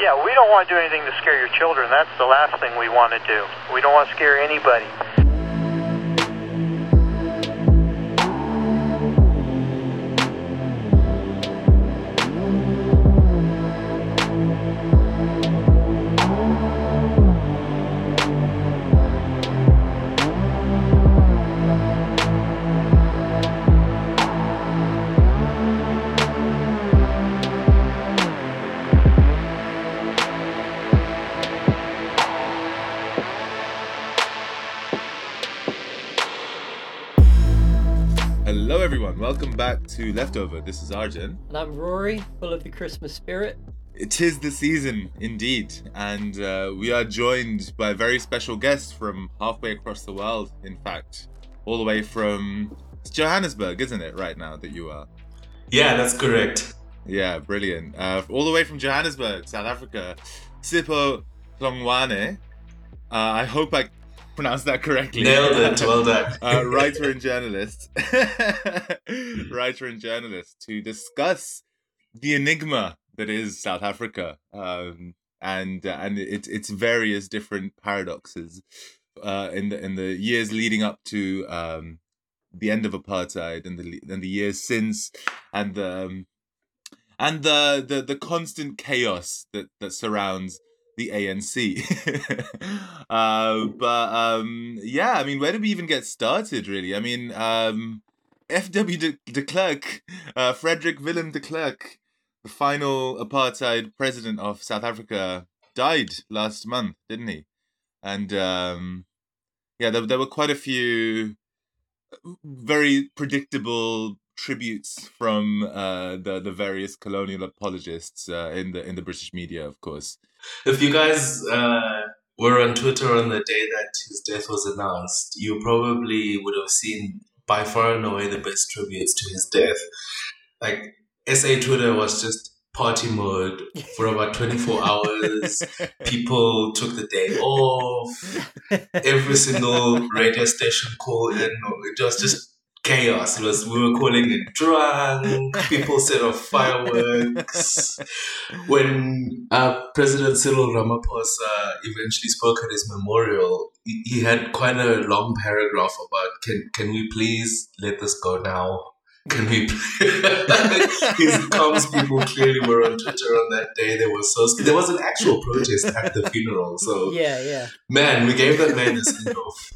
Yeah, we don't want to do anything to scare your children. That's the last thing we want to do. We don't want to scare anybody. Back to Leftover. This is Arjun. And I'm Rory, full of the Christmas spirit. It is the season, indeed, and uh, we are joined by a very special guest from halfway across the world. In fact, all the way from Johannesburg, isn't it? Right now that you are. Yeah, that's correct. Yeah, brilliant. Uh, all the way from Johannesburg, South Africa, Sipho Hlongwane. Uh, I hope I pronounced that correctly. Nailed it. Well done. uh, writer and journalist, writer and journalist, to discuss the enigma that is South Africa, um, and uh, and its its various different paradoxes uh, in the in the years leading up to um, the end of apartheid and the and the years since, and the um, and the, the the constant chaos that that surrounds the ANC. uh, but um, yeah, I mean, where did we even get started? Really, I mean, um, F.W. de, de Klerk, uh, Frederick Willem de Klerk, the final apartheid president of South Africa, died last month, didn't he? And um, yeah, there, there were quite a few very predictable tributes from uh, the the various colonial apologists uh, in the in the British media, of course. If you guys uh, were on Twitter on the day that his death was announced, you probably would have seen by far and away the best tributes to his death. Like SA Twitter was just party mode for about 24 hours. People took the day off. Every single radio station called in. It was just chaos. It was we were calling it drunk. People set off fireworks. When uh, President Cyril Ramaphosa eventually spoke at his memorial, he, he had quite a long paragraph about can can we please let this go now? Can we? His comms people clearly were on Twitter on that day. They were so scared. there was an actual protest at the funeral. So Yeah, yeah. man, we gave that man a send off.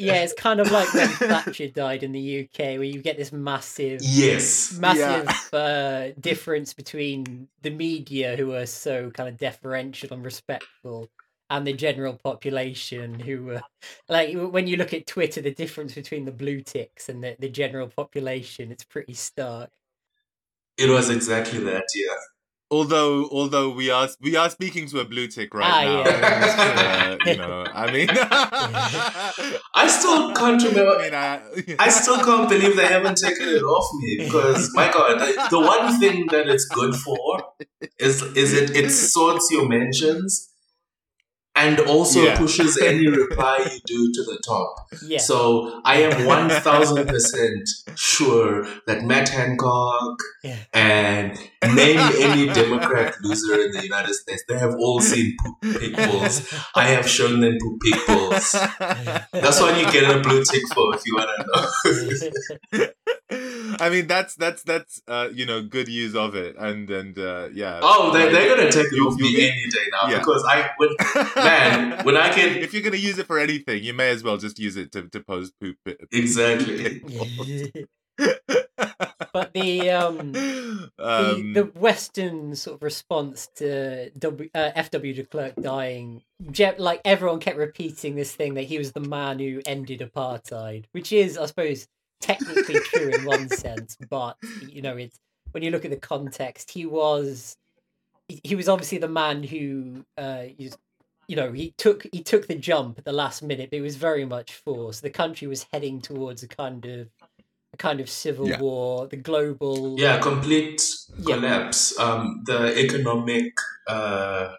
Yeah, it's kind of like when Thatcher died in the UK, where you get this massive, yes, massive uh, difference between the media, who are so kind of deferential and respectful, and the general population, who uh, like when you look at Twitter, the difference between the blue ticks and the, the general population, it's pretty stark. It was exactly that, yeah. Although, although we are we are speaking to a blue tick right Ah, now, yeah, uh, you know, I mean, I still can't remember. I mean, I, I still can't believe they haven't taken it off me because my god, the, the one thing that it's good for is is it it sorts your mentions and also Yeah. pushes any reply you do to the top. Yeah. So I am one thousand percent sure that Matt Hancock Yeah. and name any Democrat loser in the United States, they have all seen poop pig balls. I have shown them poop pig balls. That's why you get a blue tick for if you want to know. I mean, that's that's that's uh, you know good use of it, and and uh, yeah. Oh, they, they're gonna take it You- off you- me any day now Yeah. because I when man when I can if you're gonna use it for anything, you may as well just use it to, to post poop. exactly. but the um um, the, the Western sort of response to w, uh, F.W. de Klerk dying, Je- like everyone kept repeating this thing that he was the man who ended apartheid, which is, I suppose, technically true in one sense, but you know, it's when you look at the context, he was he, was obviously the man who uh, you know, he took he took the jump at the last minute, but it was very much forced. The country was heading towards a kind of a kind of civil Yeah. war. The global Yeah, complete Yeah. collapse. Um, the economic uh,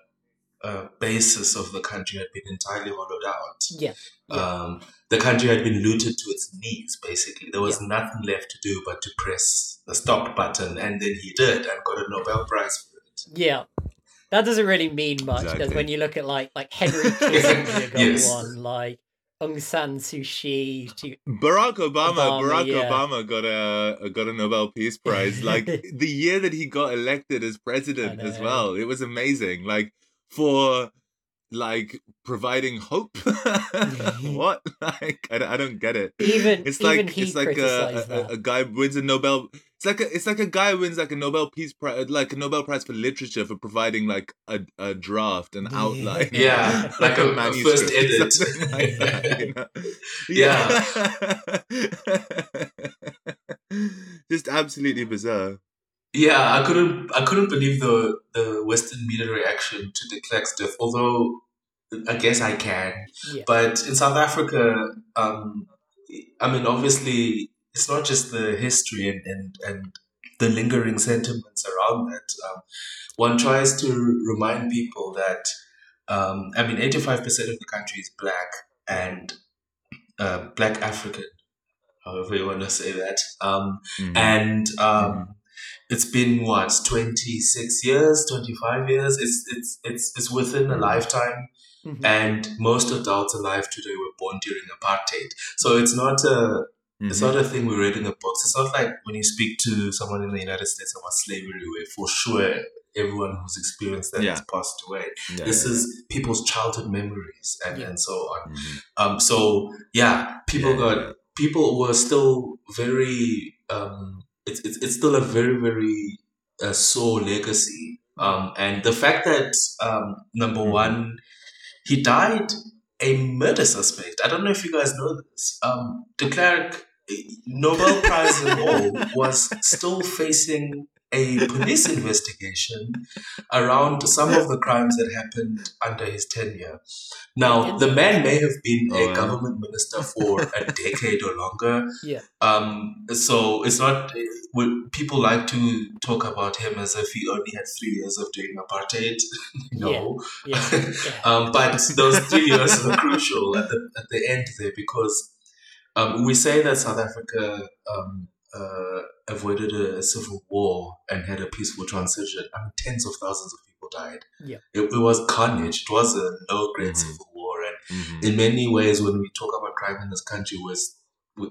uh, basis of the country had been entirely hollowed out. Yeah. Yeah. Um, the country had been looted to its knees, basically. There was nothing left to do but to press the stop button, and then he did and got a Nobel Prize for it. Yeah. that doesn't really mean much because Exactly. when you look at like like Henry Kissinger got Yes. one, like Aung San Suu Kyi, she- Barack Obama, Obama, Barack yeah. Obama got a got a Nobel Peace Prize like the year that he got elected as president as well. It was amazing. Like for like providing hope. what? Like I, don't- I don't get it. even It's even like he it's like a, a, a guy wins a Nobel. It's like a it's like a guy wins like a Nobel Peace Prize, uh, like a Nobel Prize for literature for providing like a, a draft, an outline, Yeah, like a- a manuscript, first edit. like that, you know? yeah, just absolutely bizarre. Yeah, I couldn't I couldn't believe the the Western media reaction to de Klerk's death, although I guess I can. Yeah. But in South Africa, um, I mean, obviously, it's not just the history and, and, and the lingering sentiments around that. Um, one tries to remind people that, um, I mean, 85% of the country is black and uh, black African, however you want to say that. Um, Mhm. and um, Mhm. It's been what 26 years 25 years it's it's it's, it's within a Mhm. lifetime Mhm. and most adults alive today were born during apartheid so it's not a it's Mhm. not a thing we read in the books it's not like when you speak to someone in the united states about slavery where for sure everyone who's experienced that Yeah. has passed away Yeah, this yeah, is people's childhood memories and, and so on. Mhm. um, so yeah, people got people were still very. Um, it's it's it's still a very very uh, sore legacy. Um, and the fact that um, number Mhm. one, he died a murder suspect. I don't know if you guys know this. Um, de Klerk, Nobel Prize and all, was still facing a police investigation around some of the crimes that happened under his tenure. Now, the man may have been Oh, a wow. government minister for a decade or longer. Yeah. Um, so it's not, when people like to talk about him as if he only had three years of doing apartheid. no. yeah, yeah. Um, but those three years were crucial at the, at the end there because um, we say that South Africa um, uh, avoided a, a civil war and had a peaceful transition. I mean, tens of thousands of people died. Yeah. It, it was carnage. It was a low-grade Mhm. civil war. And Mhm. in many ways, when we talk about crime in this country, was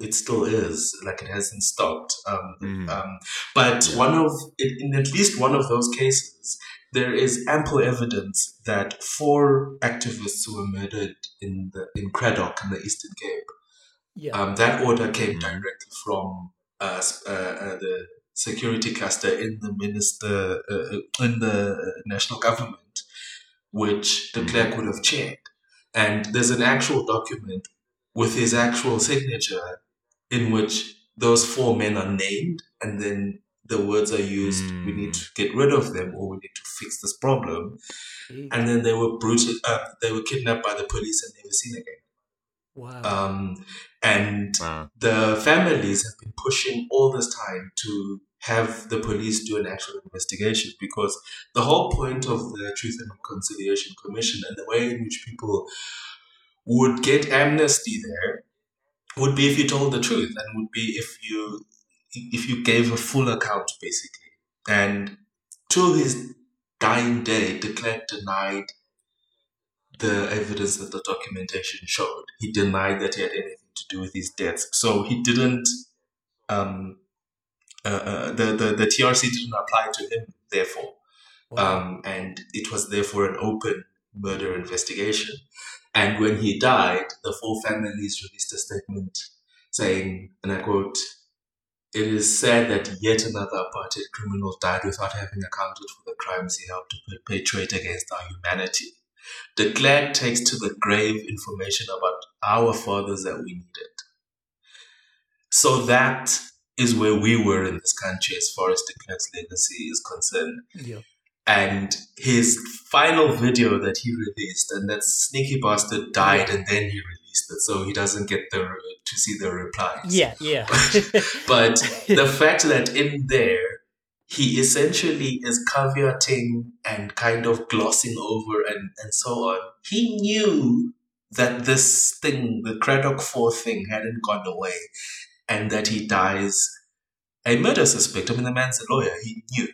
it still is like it hasn't stopped. Um, Mhm. um, but Yeah. one of in, in at least one of those cases, there is ample evidence that four activists who were murdered in the in Cradock in the Eastern Cape. yeah. Um, that order came Mhm. directly from uh, uh, the security cluster in the minister uh, uh, in the national government, which de Mhm. Klerk would have chaired. And there's an actual document with his actual signature in which those four men are named, and then the words are used: "We need to get rid of them, or we need to fix this problem." Gee, And then they were brutal. Uh, they were kidnapped by the police and never seen again. wow. Um, and Wow. the families have been pushing all this time to have the police do an actual investigation because the whole point of the Truth and Reconciliation Commission and the way in which people would get amnesty there would be if you told the truth and would be if you if you gave a full account basically and to his dying day de Klerk denied the evidence that the documentation showed. He denied that he had anything to do with his death. So he didn't. Um, uh, uh, the, the the TRC didn't apply to him, therefore, wow. um, and it was therefore an open murder investigation. And when he died, the four families released a statement saying, and I quote, it is sad that yet another apartheid criminal died without having accounted for the crimes he helped to perpetrate against our humanity. De Klerk takes to the grave information about our fathers that we needed. So that is where we were in this country as far as de Klerk's legacy is concerned yeah. and his final video that he released, and that sneaky bastard died, and then he released it, so he doesn't get the to see the replies. Yeah, yeah. But the fact that in there he essentially is caveating and kind of glossing over and, and so on, he knew that this thing, the Cradock 4 thing, hadn't gone away and that he dies a murder suspect. I mean, the man's a lawyer, he knew.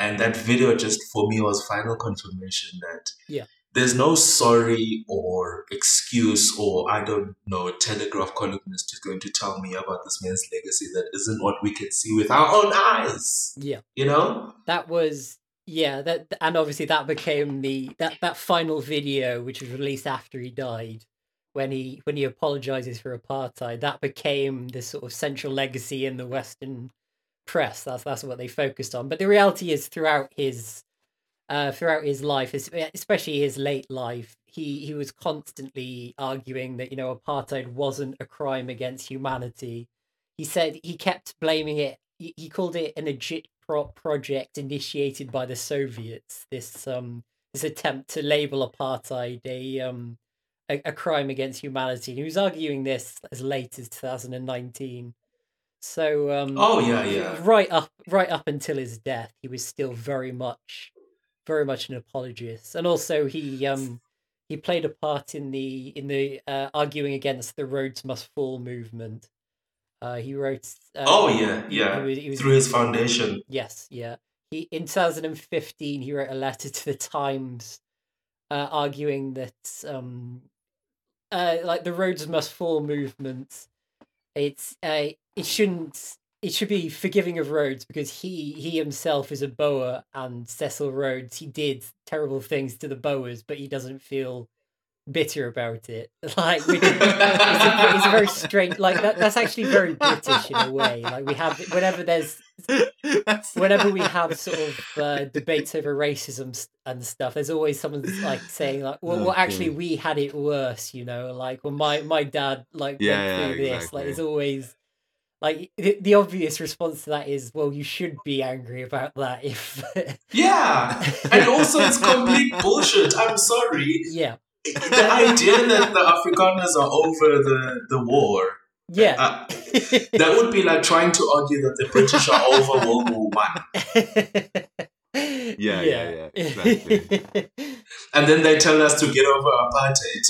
and that video just for me was final confirmation that Yeah. There's no sorry or excuse or I don't know telegraph columnist who's going to tell me about this man's legacy that isn't what we can see with our own eyes. Yeah. You know? that was yeah that and obviously that became the that that final video which was released after he died when he when he apologizes for apartheid that became this sort of central legacy in the western press that's that's what they focused on but the reality is throughout his uh throughout his life especially his late life he he was constantly arguing that you know apartheid wasn't a crime against humanity. He said he kept blaming it he, he called it an agitprop project initiated by the soviets this um this attempt to label apartheid a um a, a crime against humanity. And he was arguing this as late as 2019 so um Oh yeah, yeah. right up right up until his death he was still very much very much an apologist and also he um he played a part in the in the uh, arguing against the Rhodes Must Fall movement. Uh, he wrote. Uh, Oh yeah, yeah. He was, he was, Through his foundation. Yes, yeah. He in 2015 he wrote a letter to the Times, uh, arguing that um, uh, like the Rhodes Must Fall movement, it's uh, it shouldn't it should be forgiving of Rhodes because he he himself is a Boer and Cecil Rhodes he did terrible things to the Boers but he doesn't feel bitter about it like which, it's, a, it's a very strange like that, that's actually very British in a way like we have whenever there's whenever we have sort of uh, debates over racism and stuff, there's always someone like saying like, "Well, Oh, well, actually, we had it worse," you know. Like, well, my my dad like Yeah, went yeah, through this. exactly. Like, it's always like the, the obvious response to that is, "Well, you should be angry about that." If Yeah. And also it's complete bullshit. I'm sorry. yeah, The idea that the Afrikaners are over the, the war, yeah. uh, that would be like trying to argue that the British are over World War One. Yeah, yeah, yeah, exactly. And then they tell us to get over apartheid.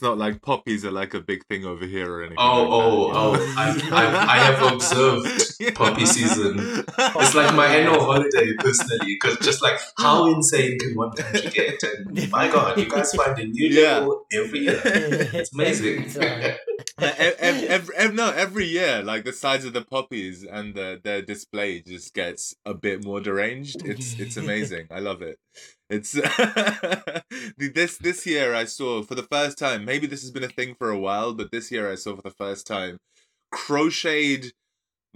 It's not like poppies are like a big thing over here or anything. Oh, like oh, that, oh, I- oh. I- I have observed poppy season. It's like my annual holiday, personally, because just like how insane can one country get? And my God, you guys find a new Yeah. level every year. It's amazing. Every every, every, every, no, every year, like the size of the poppies and the, their display just gets a bit more deranged. It's it's amazing. I love it. It's this this year I saw for the first time. Maybe this has been a thing for a while, but this year I saw for the first time crocheted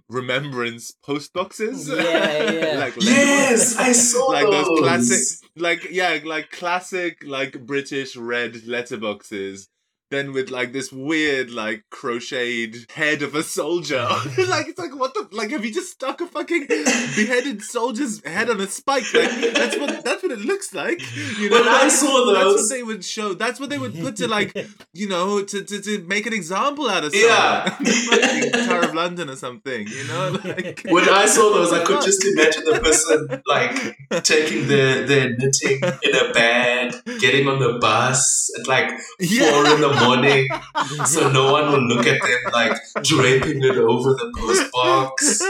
remembrance post boxes. Yeah, yeah. like Yes, I saw like those. those classic like yeah like classic like british red letterboxes then with like this weird like crocheted head of a soldier. Like it's like what the like have you just stuck a fucking beheaded soldier's head on a spike? Like that's what that's what it looks like you know? When I like, saw that's what they would show. That's what they would put to like you know to, to, to make an example out of Yeah. Fucking Tower of London or something you know? Like When I saw those, I could just imagine the person like taking their, their knitting in a bag, getting on the bus at like four in the morning, so no one will look at them like draping it over the post box.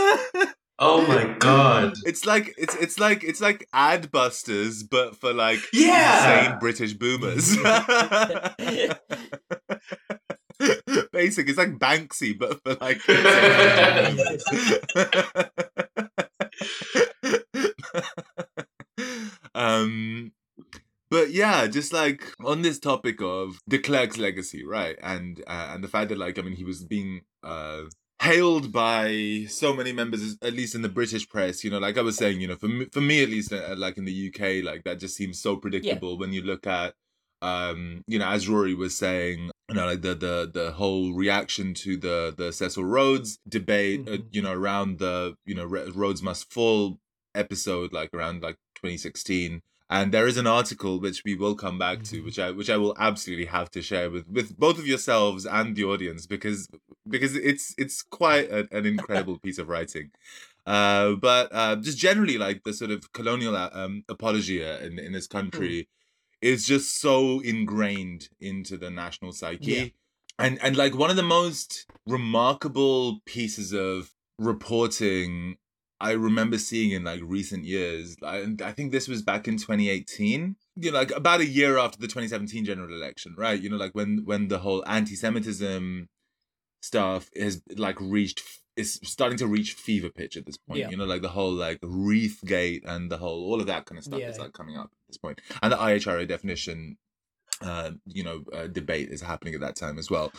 Oh my god! It's like it's it's like it's like Adbusters, but for like Yeah. insane British boomers. Basic, it's like Banksy, but for like. um, but yeah, just like on this topic of de Klerk's legacy, right, and uh, and the fact that like I mean he was being uh hailed by so many members, at least in the British press. You know, like I was saying, you know, for me, for me at least, uh, like in the UK, like that just seems so predictable when you look at, um, you know, as Rory was saying, you know, like the the the whole reaction to the the Cecil Rhodes debate, uh, Mhm. you know, around the you know Rhodes must fall episode, like around like 2016. And there is an article which we will come back to, Mhm. which I which I will absolutely have to share with with both of yourselves and the audience because because it's it's quite a, an incredible piece of writing. Uh, but uh, just generally, like the sort of colonial uh, um, apologia in in this country is just so ingrained into the national psyche, Yeah. and and like one of the most remarkable pieces of reporting I remember seeing in like recent years. I, I think this was back in 2018. You know, like about a year after the 2017 general election, right? You know, like when when the whole anti-Semitism stuff is like reached is starting to reach fever pitch at this point. Yeah. You know, like the whole like Wreathgate and the whole all of that kind of stuff Yeah, is like coming up at this point, and the IHRA definition, uh, you know, uh, debate is happening at that time as well.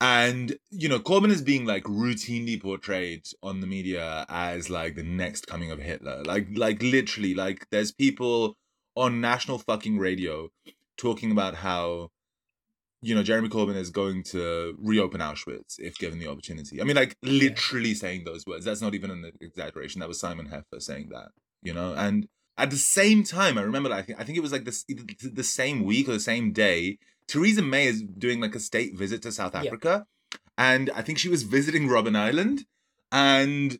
And you know, Corbyn is being like routinely portrayed on the media as like the next coming of Hitler. Like, like literally, like there's people on national fucking radio talking about how you know Jeremy Corbyn is going to reopen Auschwitz if given the opportunity. I mean, like literally saying those words. That's not even an exaggeration. That was Simon Heffer saying that. You know, and at the same time, I remember. I think I think it was like this the same week or the same day. Theresa May is doing like a state visit to South Yeah. Africa, and I think she was visiting Robben Island, and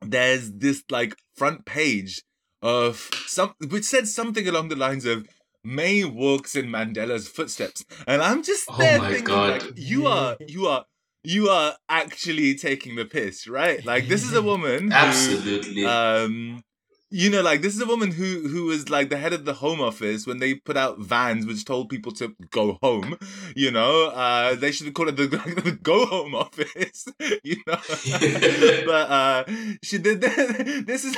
there's this like front page of some which said something along the lines of May walks in Mandela's footsteps, and I'm just Oh there my thinking, God. like, you are, you are, you are actually taking the piss, right? Like, this is a woman, who, Absolutely. um, you know, like this is a woman who who was like the head of the Home Office when they put out vans which told people to go home. You know, uh, they should have called it the, the Go Home Office. You know, but uh, she did. This is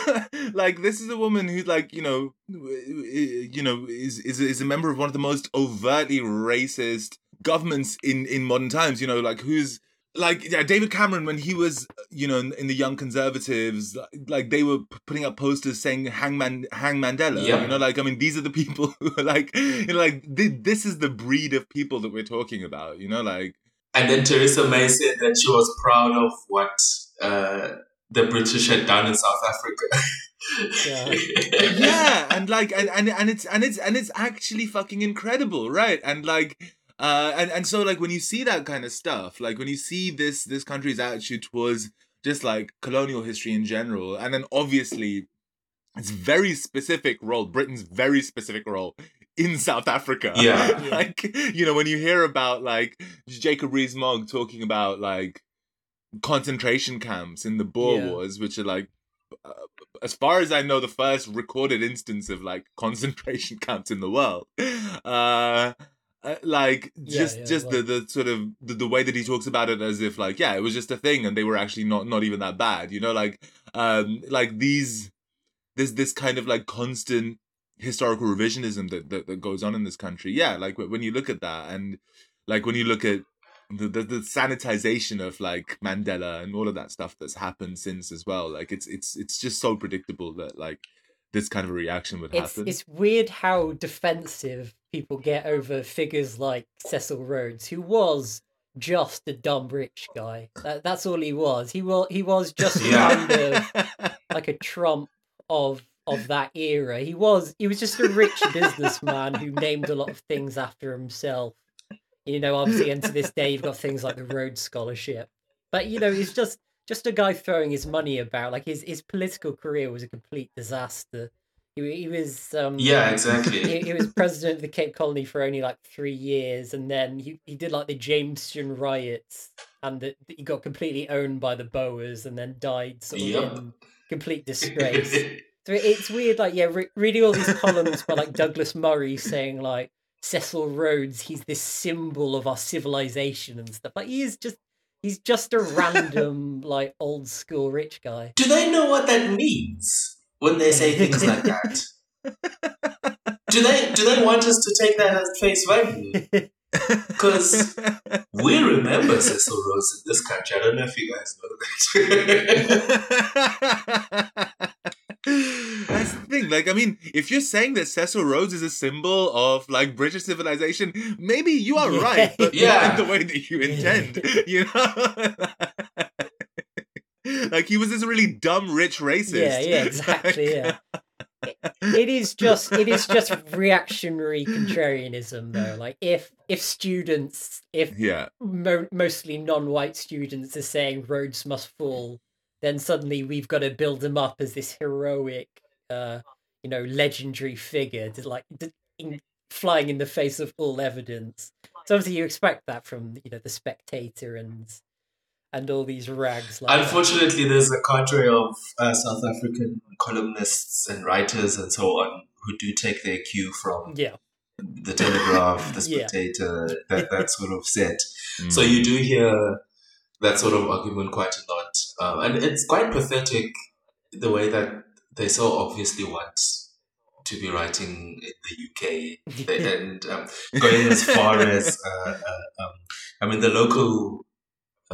like this is a woman who like you know, you know is is is a member of one of the most overtly racist governments in in modern times. You know, like who's like yeah, David Cameron when he was you know in, in the Young Conservatives, like they were p- putting up posters saying "Hang Man, Hang Mandela." Yeah. You know, like I mean, these are the people who are like, you know, like thi- this is the breed of people that we're talking about. You know, like and then Theresa May said that she was proud of what uh, the British had done in South Africa. Yeah. yeah and like and, and and it's and it's and it's actually fucking incredible right and like uh and and so like when you see that kind of stuff like when you see this this country's attitude towards just like colonial history in general and then obviously its very specific role britain's very specific role in south africa Yeah. Yeah. like you know when you hear about like jacob rees-mogg talking about like concentration camps in the boer Yeah. wars which are like uh, as far as I know, the first recorded instance of like concentration camps in the world. Uh, uh, like just yeah, just the the sort of the, the way that he talks about it as if like yeah it was just a thing and they were actually not not even that bad you know like um like these there's this kind of like constant historical revisionism that, that that goes on in this country yeah like when you look at that and like when you look at the, the, the sanitization of like Mandela and all of that stuff that's happened since as well. Like it's it's it's just so predictable that like this kind of a reaction would It's happen. it's weird how defensive people get over figures like Cecil Rhodes, who was just a dumb rich guy. That, that's all he was. He was he was just Yeah. kind of like a Trump of of that era. He was he was just a rich businessman who named a lot of things after himself. You know, obviously, and to this day, you've got things like the Rhodes Scholarship. But you know, he's just just a guy throwing his money about. Like his his political career was a complete disaster. He, he was um, yeah, exactly. he, he was president of the Cape Colony for only like three years, and then he, he did like the Jameson riots, and the, he got completely owned by the Boers, and then died sort of Yep. in complete disgrace. So it's weird, like yeah, re- reading all these columns by like Douglas Murray saying like Cecil Rhodes, he's this symbol of our civilization and stuff. Like he is just he's just a random like old school rich guy. Do they know what that means when they say things like that? Do they do they want us to take that as face value? Because we remember Cecil Rhodes in this country. I don't know if you guys know that. That's the thing. Like, I mean, if you're saying that Cecil Rhodes is a symbol of like British civilization, maybe you are Yeah. right, but Yeah. not in the way that you intend. You know. Like he was this really dumb rich racist. Yeah, yeah, exactly. Like, Yeah. It is just it is just reactionary contrarianism though like if if students if Yeah. mo- mostly non-white students are saying Rhodes must fall then suddenly we've got to build him up as this heroic uh you know legendary figure to like d- in, flying in the face of all evidence so obviously you expect that from you know the spectator and and all these rags. Like that. Unfortunately, there's a cadre of uh, South African columnists and writers and so on who do take their cue from yeah, the Telegraph, the Yeah. Spectator, that, that sort of set. Mm. So you do hear that sort of argument quite a lot. Um, and it's quite pathetic the way that they so obviously want to be writing in the UK and um, going as far as, uh, uh, um, I mean, the local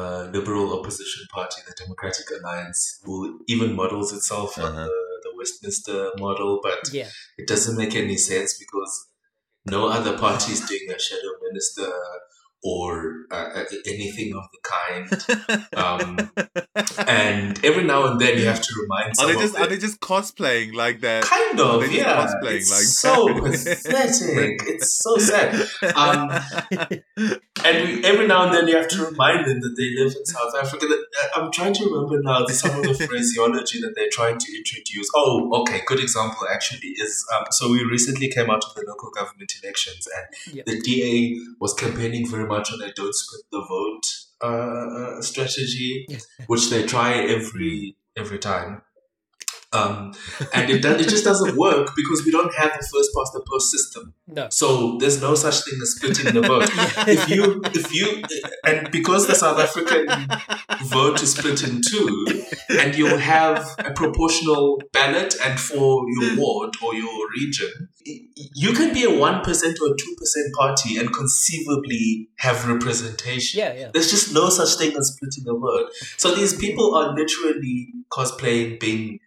uh, liberal opposition party, the Democratic Alliance, will even models itself on Uh-huh. the, the Westminster model, but yeah, it doesn't make any sense because no other party is doing a shadow minister or uh, anything of the kind. Um, and every now and then you have to remind Are some they just are they just cosplaying like that? Kind of, yeah. cosplaying It's like so that? pathetic. It's so sad. Um, and we, every now and then you have to remind them that they live in South Africa. Uh, I'm trying to remember now some of the phraseology that they're trying to introduce. Oh, okay, good example actually is um, so we recently came out of the local government elections, and Yeah. the DA was campaigning very much on a "don't split the vote" uh, uh, strategy, Yes. which they try every every time. Um, and it, does, it just doesn't work because we don't have the first past the post system. no, So there's no such thing as splitting the vote. if you if you and because the South African vote is split in two, and you have a proportional ballot, and for your ward or your region, you can be a one percent or two percent party and conceivably have representation. yeah, yeah, There's just no such thing as splitting the vote. So these people are literally cosplaying being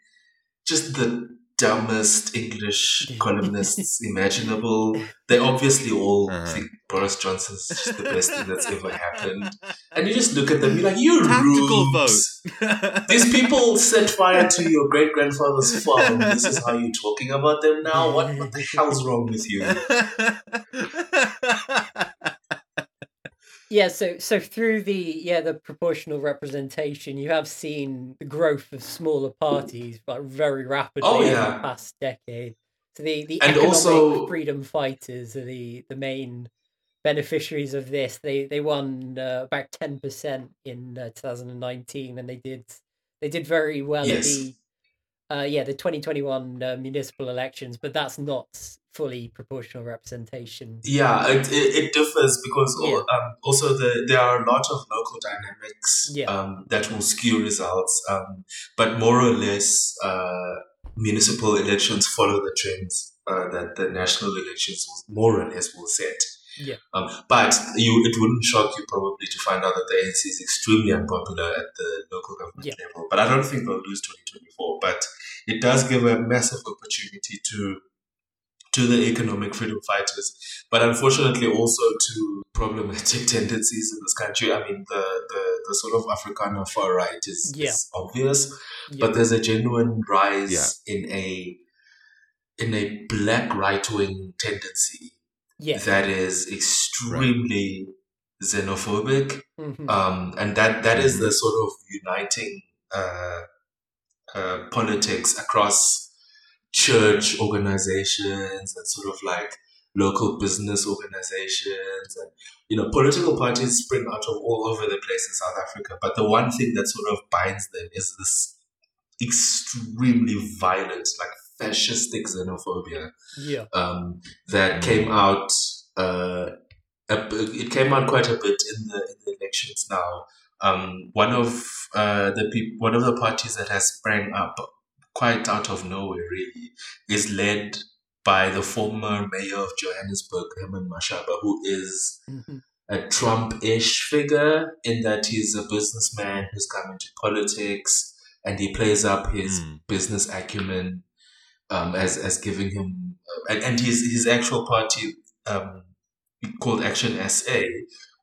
just the dumbest English columnists imaginable. They obviously all Uh-huh. think Boris Johnson's just the best thing that's ever happened. And you just look at them, you're like, you Tactical rubes. vote. These people set fire to your great grandfather's farm. This is how you're talking about them now? What, what the hell's wrong with you? Yeah. So, so through the yeah the proportional representation, you have seen the growth of smaller parties, like very rapidly Oh, over yeah. the past decade. So the the And economic also- freedom fighters are the the main beneficiaries of this. They they won uh, about ten percent in uh, 2019, and they did they did very well Yes. at the uh, yeah the 2021 uh, municipal elections, but that's not fully proportional representation. Yeah, it, it, it differs because Yeah. um, also the, there are a lot of local dynamics Yeah. um, that will skew results. Um, but more or less, uh, municipal elections follow the trends uh, that the national elections will, more or less will set. Yeah. Um, but you, it wouldn't shock you probably to find out that the ANC is extremely unpopular at the local government Yeah. level. But I don't think they'll lose 2024. But it does give a massive opportunity to to the economic freedom fighters, but unfortunately also to problematic tendencies in this country. I mean, the the, the sort of Afrikaner far right is, Yeah. is obvious, Yeah. but there's a genuine rise Yeah. in a in a black right wing tendency yeah. that is extremely xenophobic, mhm. um, and that that is the sort of uniting uh, uh, politics across church organizations and sort of like local business organizations and you know political parties spring out of all over the place in South Africa but the one thing that sort of binds them is this extremely violent like fascistic xenophobia yeah. um, that came out. Uh, a, b- it came out quite a bit in the, in the elections now. Um, one of uh, the peop- one of the parties that has sprang up quite out of nowhere, really, is led by the former mayor of Johannesburg, Herman Mashaba, who is mhm. a Trump-ish figure in that he's a businessman who's come into politics and he plays up his Mm. business acumen um, as as giving him uh, and, and his his actual party um, called Action SA.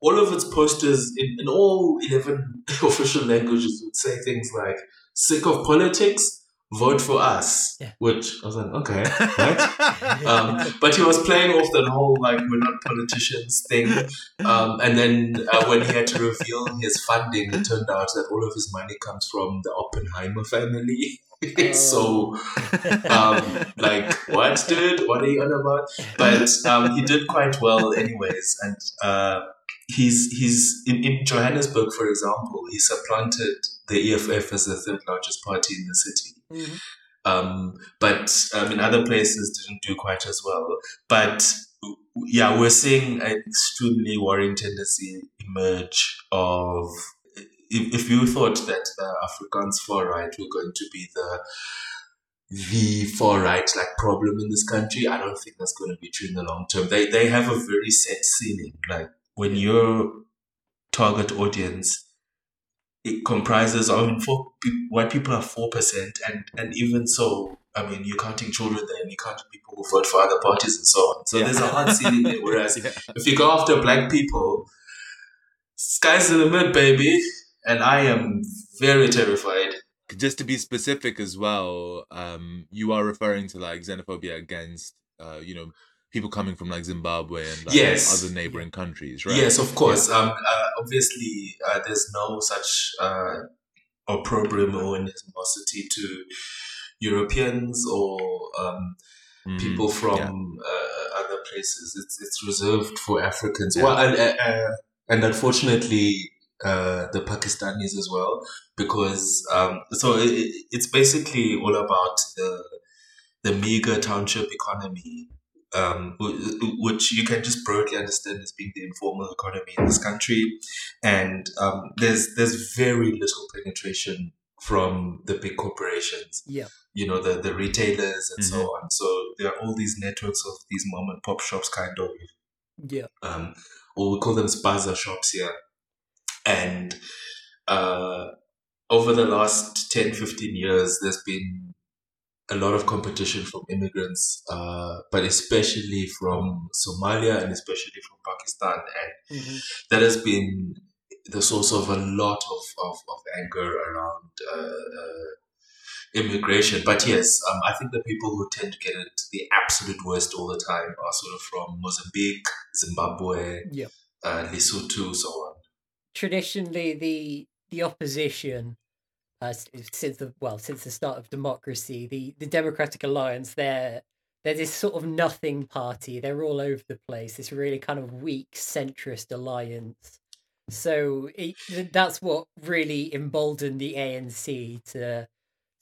All of its posters in, in all eleven official languages would say things like "sick of politics, vote for us." Yeah. Which I was like, okay, what? um, but he was playing off that whole like we're not politicians thing. Um, and then uh, when he had to reveal his funding, it turned out that all of his money comes from the Oppenheimer family. so um, like what, dude? What are you on about? But um, he did quite well, anyways, and uh, he's he's in, in Johannesburg, for example, he supplanted the EFF as the third largest party in the city. Mhm. Um, but um, in other places didn't do quite as well. But yeah, we're seeing an extremely worrying tendency emerge of if, if you thought that the Afrikaans far right were going to be the the far right like problem in this country, I don't think that's going to be true in the long term. They they have a very set ceiling. Like when your target audience it comprises I mean four white people are four percent and and even so I mean you're counting children there and you counting people who vote for other parties and so on. So Yeah. there's a hard ceiling there. Whereas Yeah. if you go after black people, sky's in the limit, baby. And I am very terrified. just to be specific as well, um, you are referring to like xenophobia against, uh, you know, people coming from like Zimbabwe and like Yes. other neighboring countries, right? Yes, of course. Um, uh, obviously, uh, there's no such uh, opprobrium or animosity to Europeans or um, Mm, people from yeah. uh, other places. It's it's reserved for Africans. Yeah. Well, and, uh, uh, and unfortunately, uh, the Pakistanis as well, because um, so it, it- it's basically all about the the meager township economy. Um, wh- which you can just broadly understand as being the informal economy in this country, and um, there's there's very little penetration from the big corporations Yeah. you know the the retailers and so Mm-hmm. on. So there are all these networks of these mom and pop shops, kind of, Yeah. um, or we call them spaza shops here. And uh, over the last 10, 15 years, there's been a lot of competition from immigrants, uh, but especially from Somalia and especially from Pakistan. And Mhm. that has been the source of a lot of, of, of anger around uh, uh, immigration. But yes, um, I think the people who tend to get it the absolute worst all the time are sort of from Mozambique, Zimbabwe, Yeah. uh, Lesotho, so on. Traditionally, the the opposition, uh, since the well since the start of democracy, the the Democratic Alliance, they're they're this sort of nothing party. They're all over the place. This really kind of weak centrist alliance. So it, that's what really emboldened the ANC to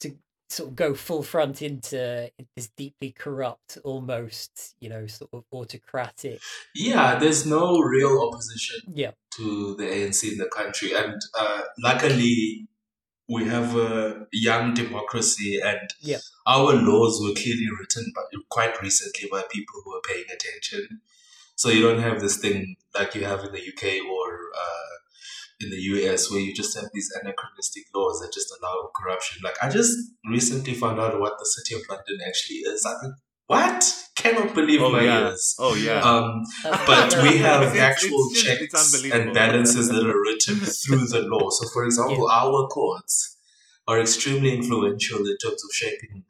to sort of go full front into this deeply corrupt, almost you know, sort of autocratic. Yeah, there's no real opposition Yeah, to the ANC in the country. And uh, luckily, we have a young democracy, and Yeah. our laws were clearly written by, quite recently by people who are paying attention. So you don't have this thing like you have in the UK or uh, in the US where you just have these anachronistic laws that just allow corruption. Like I just recently found out what the city of London actually is. I think what? Cannot believe Oh my yeah. ears. Oh yeah. Um, but we have It's- it's actual just- it's checks unbelievable. and balances that are written through the law. So, for example, our courts are extremely influential in terms of shaping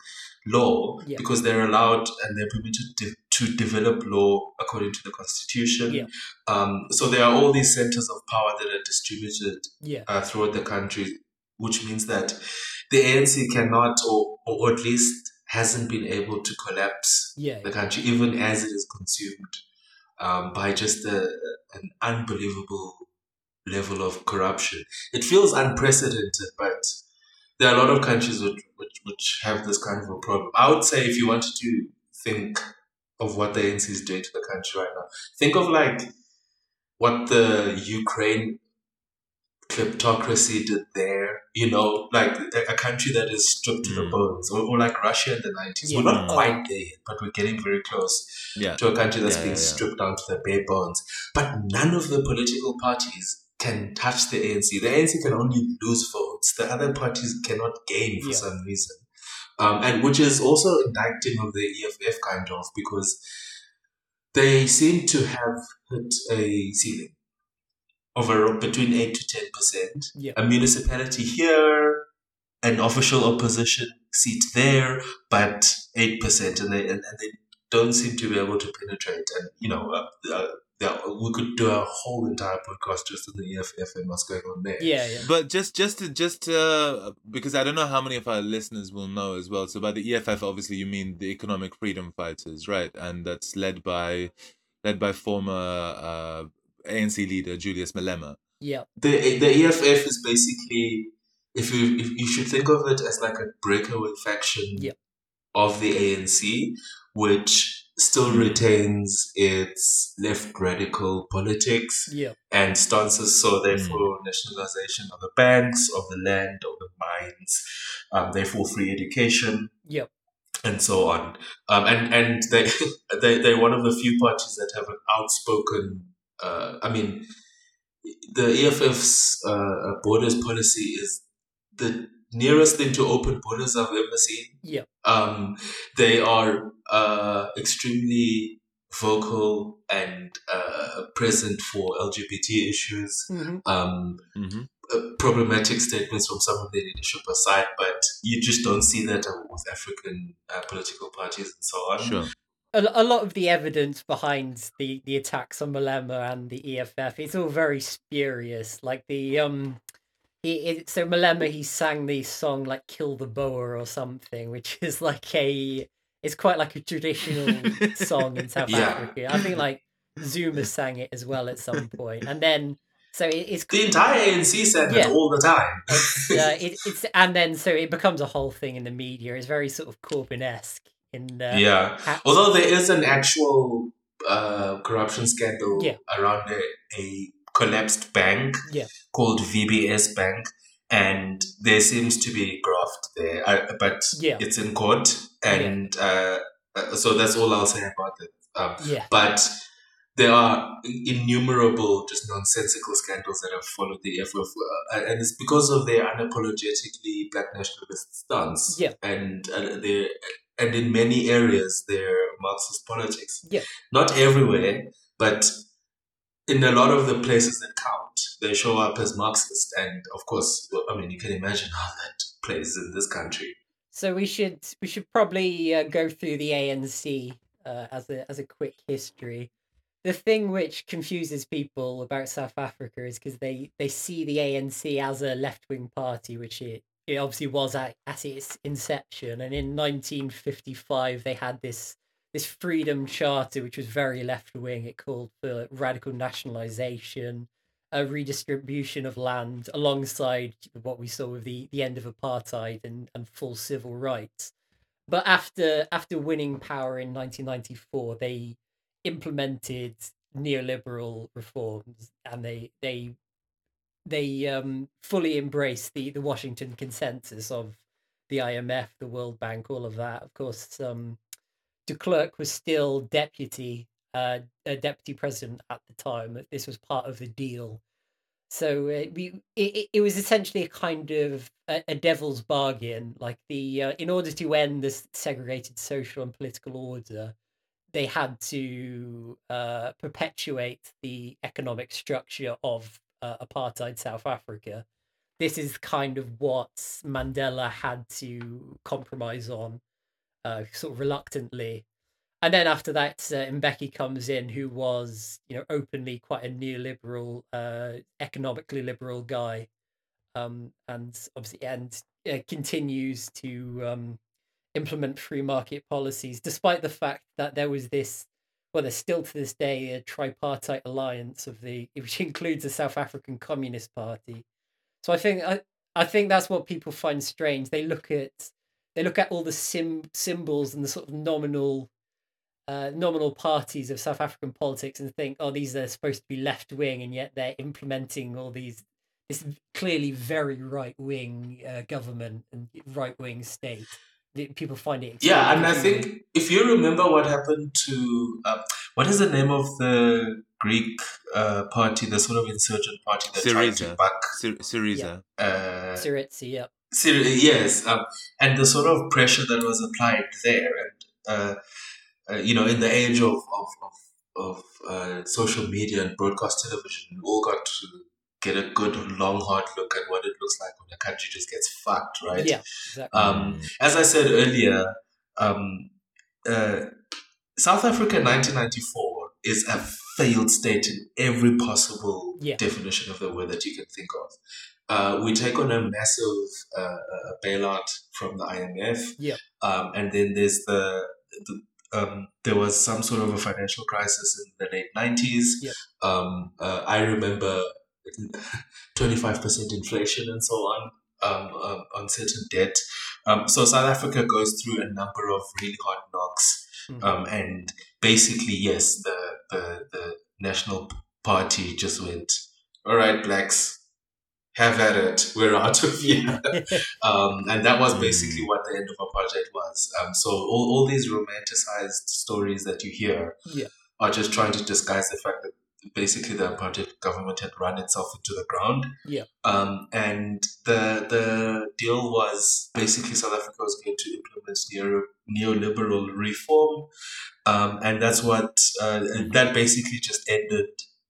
law Yeah. because they're allowed and they're permitted to, to develop law according to the constitution. Yeah. Um, so there are all these centers of power that are distributed yeah, uh, throughout the country, which means that the ANC cannot, or, or at least hasn't been able to collapse yeah, the country, even as it is consumed um, by just a, an unbelievable level of corruption. It feels unprecedented, but there are a lot of countries which, which, which have this kind of a problem. I would say if you wanted to think of what the ANC is doing to the country right now, think of like what the Ukraine kleptocracy did there, you know, like a, a country that is stripped to the Mm. bones, or, or like Russia in the 90s. Yeah. We're not Mm. quite there yet, but we're getting very close yeah. to a country that's Yeah, being stripped down to the bare bones. But none of the political parties can touch the ANC. The ANC can only lose votes. The other parties cannot gain for some reason. Um, and which is also indicting of the EFF kind of because they seem to have hit a ceiling of around between 8 to 10%. Yeah. A municipality here, an official opposition seat there, but 8%. And they, and, and they don't seem to be able to penetrate. And, you know, uh, uh, that we could do a whole entire podcast just on the EFF and what's going on there. Yeah, yeah. But just just to, just uh, because I don't know how many of our listeners will know as well. So by the EFF, obviously you mean the Economic Freedom Fighters, right? And that's led by led by former uh, ANC leader Julius Malema. Yeah. The the EFF is basically if you if you should think of it as like a breakaway faction Yeah. of the ANC, which still retains its left radical politics Yeah. and stances. So therefore, nationalization of the banks, of the land, of the mines, um, therefore free education, Yeah. and so on. Um, and and they they they're one of the few parties that have an outspoken. Uh, I mean, the EFF's uh, borders policy is the nearest thing to open borders I've ever seen. Yeah. Um, they are uh, extremely vocal and uh, present for LGBT issues. hmm Um, Mm-hmm. uh, problematic statements from some of the leadership aside, but you just don't see that uh, with African uh, political parties and so on. Sure. A, a lot of the evidence behind the the attacks on Malema and the EFF, it's all very spurious. Like the um, he it, so Malema he sang the song like "Kill the Boer" or something, which is like a it's quite like a traditional song in South Yeah. Africa. I think like Zuma sang it as well at some point, and then so it, it's The entire ANC said Yeah. that all the time. it's, uh, it, it's and then so it becomes a whole thing in the media. It's very sort of Corbyn-esque in uh, yeah. ha- Although there is an actual uh, corruption scandal Yeah. around a, a collapsed bank Yeah. called VBS Bank, and there seems to be graft there, I, but Yeah. it's in court, and uh, uh, so that's all I'll say about it. Um, yeah but there are innumerable just nonsensical scandals that have followed the EFF, uh, and it's because of their unapologetically black nationalist stance. Yeah. and uh, they and in many areas they're Marxist politics. Yeah. not everywhere, but in a lot of the places that count, they show up as Marxist, and of course, I mean, you can imagine how that plays in this country. So we should we should probably uh, go through the ANC uh, as a as a quick history. The thing which confuses people about South Africa is because they they see the ANC as a left wing party, which it it obviously was at, at its inception. And in 1955, they had this this freedom charter, which was very left wing. It called for radical nationalization, a redistribution of land alongside what we saw with the, the end of apartheid and, and full civil rights. But after after winning power in 1994, they implemented neoliberal reforms and they they they um, fully embraced the, the Washington consensus of the IMF, the World Bank, all of that. Of course, um, de Klerk was still deputy uh, deputy president at the time. This was part of the deal. So uh, we it, it was essentially a kind of a, a devil's bargain. Like the uh, in order to end this segregated social and political order, they had to uh, perpetuate the economic structure of uh, apartheid South Africa. This is kind of what Mandela had to compromise on, uh, sort of reluctantly. And then after that, uh, Mbeki comes in, who was, you know, openly quite a neoliberal, uh, economically liberal guy, um, and obviously, and uh, continues to um, implement free market policies, despite the fact that there was this, well, there's still to this day a tripartite alliance of the, which includes the South African Communist Party. So I think I, I think that's what people find strange. They look at they look at all the sim symbols and the sort of nominal uh, nominal parties of South African politics and think, oh, these are supposed to be left wing, and yet they're implementing all these this clearly very right wing uh, government and right wing state. The- People find it. Yeah, and I think if you remember what happened to uh, what is the name of the Greek uh, party, the sort of insurgent party that tried to Syriza. back Syr- Syriza. uh, Syriza, yeah, Syria, yes, um, and the sort of pressure that was applied there, and uh, uh, you know, in the age of of of, of uh, social media and broadcast television, we all got to get a good long hard look at what it looks like when a country just gets fucked, right? yeah, exactly. Um, as I said earlier, um, uh, South Africa in 1994 is a failed state in every possible Yeah. definition of the word that you can think of. Uh, we take on a massive uh, uh, bailout from the IMF, Yeah. um, and then there's the, the um, there was some sort of a financial crisis in the late nineties. Yeah. Um, uh, I remember twenty five percent inflation and so on um, um, on certain debt. Um, so South Africa goes through a number of really hard knocks. Mhm. Um, and basically, yes, the, the the National Party just went, all right, blacks, have at it. We're out of here. um, and that was basically what the end of apartheid was. Um, so all, all these romanticized stories that you hear Yeah. are just trying to disguise the fact that basically the apartheid government had run itself into the ground. Yeah. Um, and the the deal was basically South Africa was going to implement neo, neoliberal reform, um, and that's what uh, and that basically just ended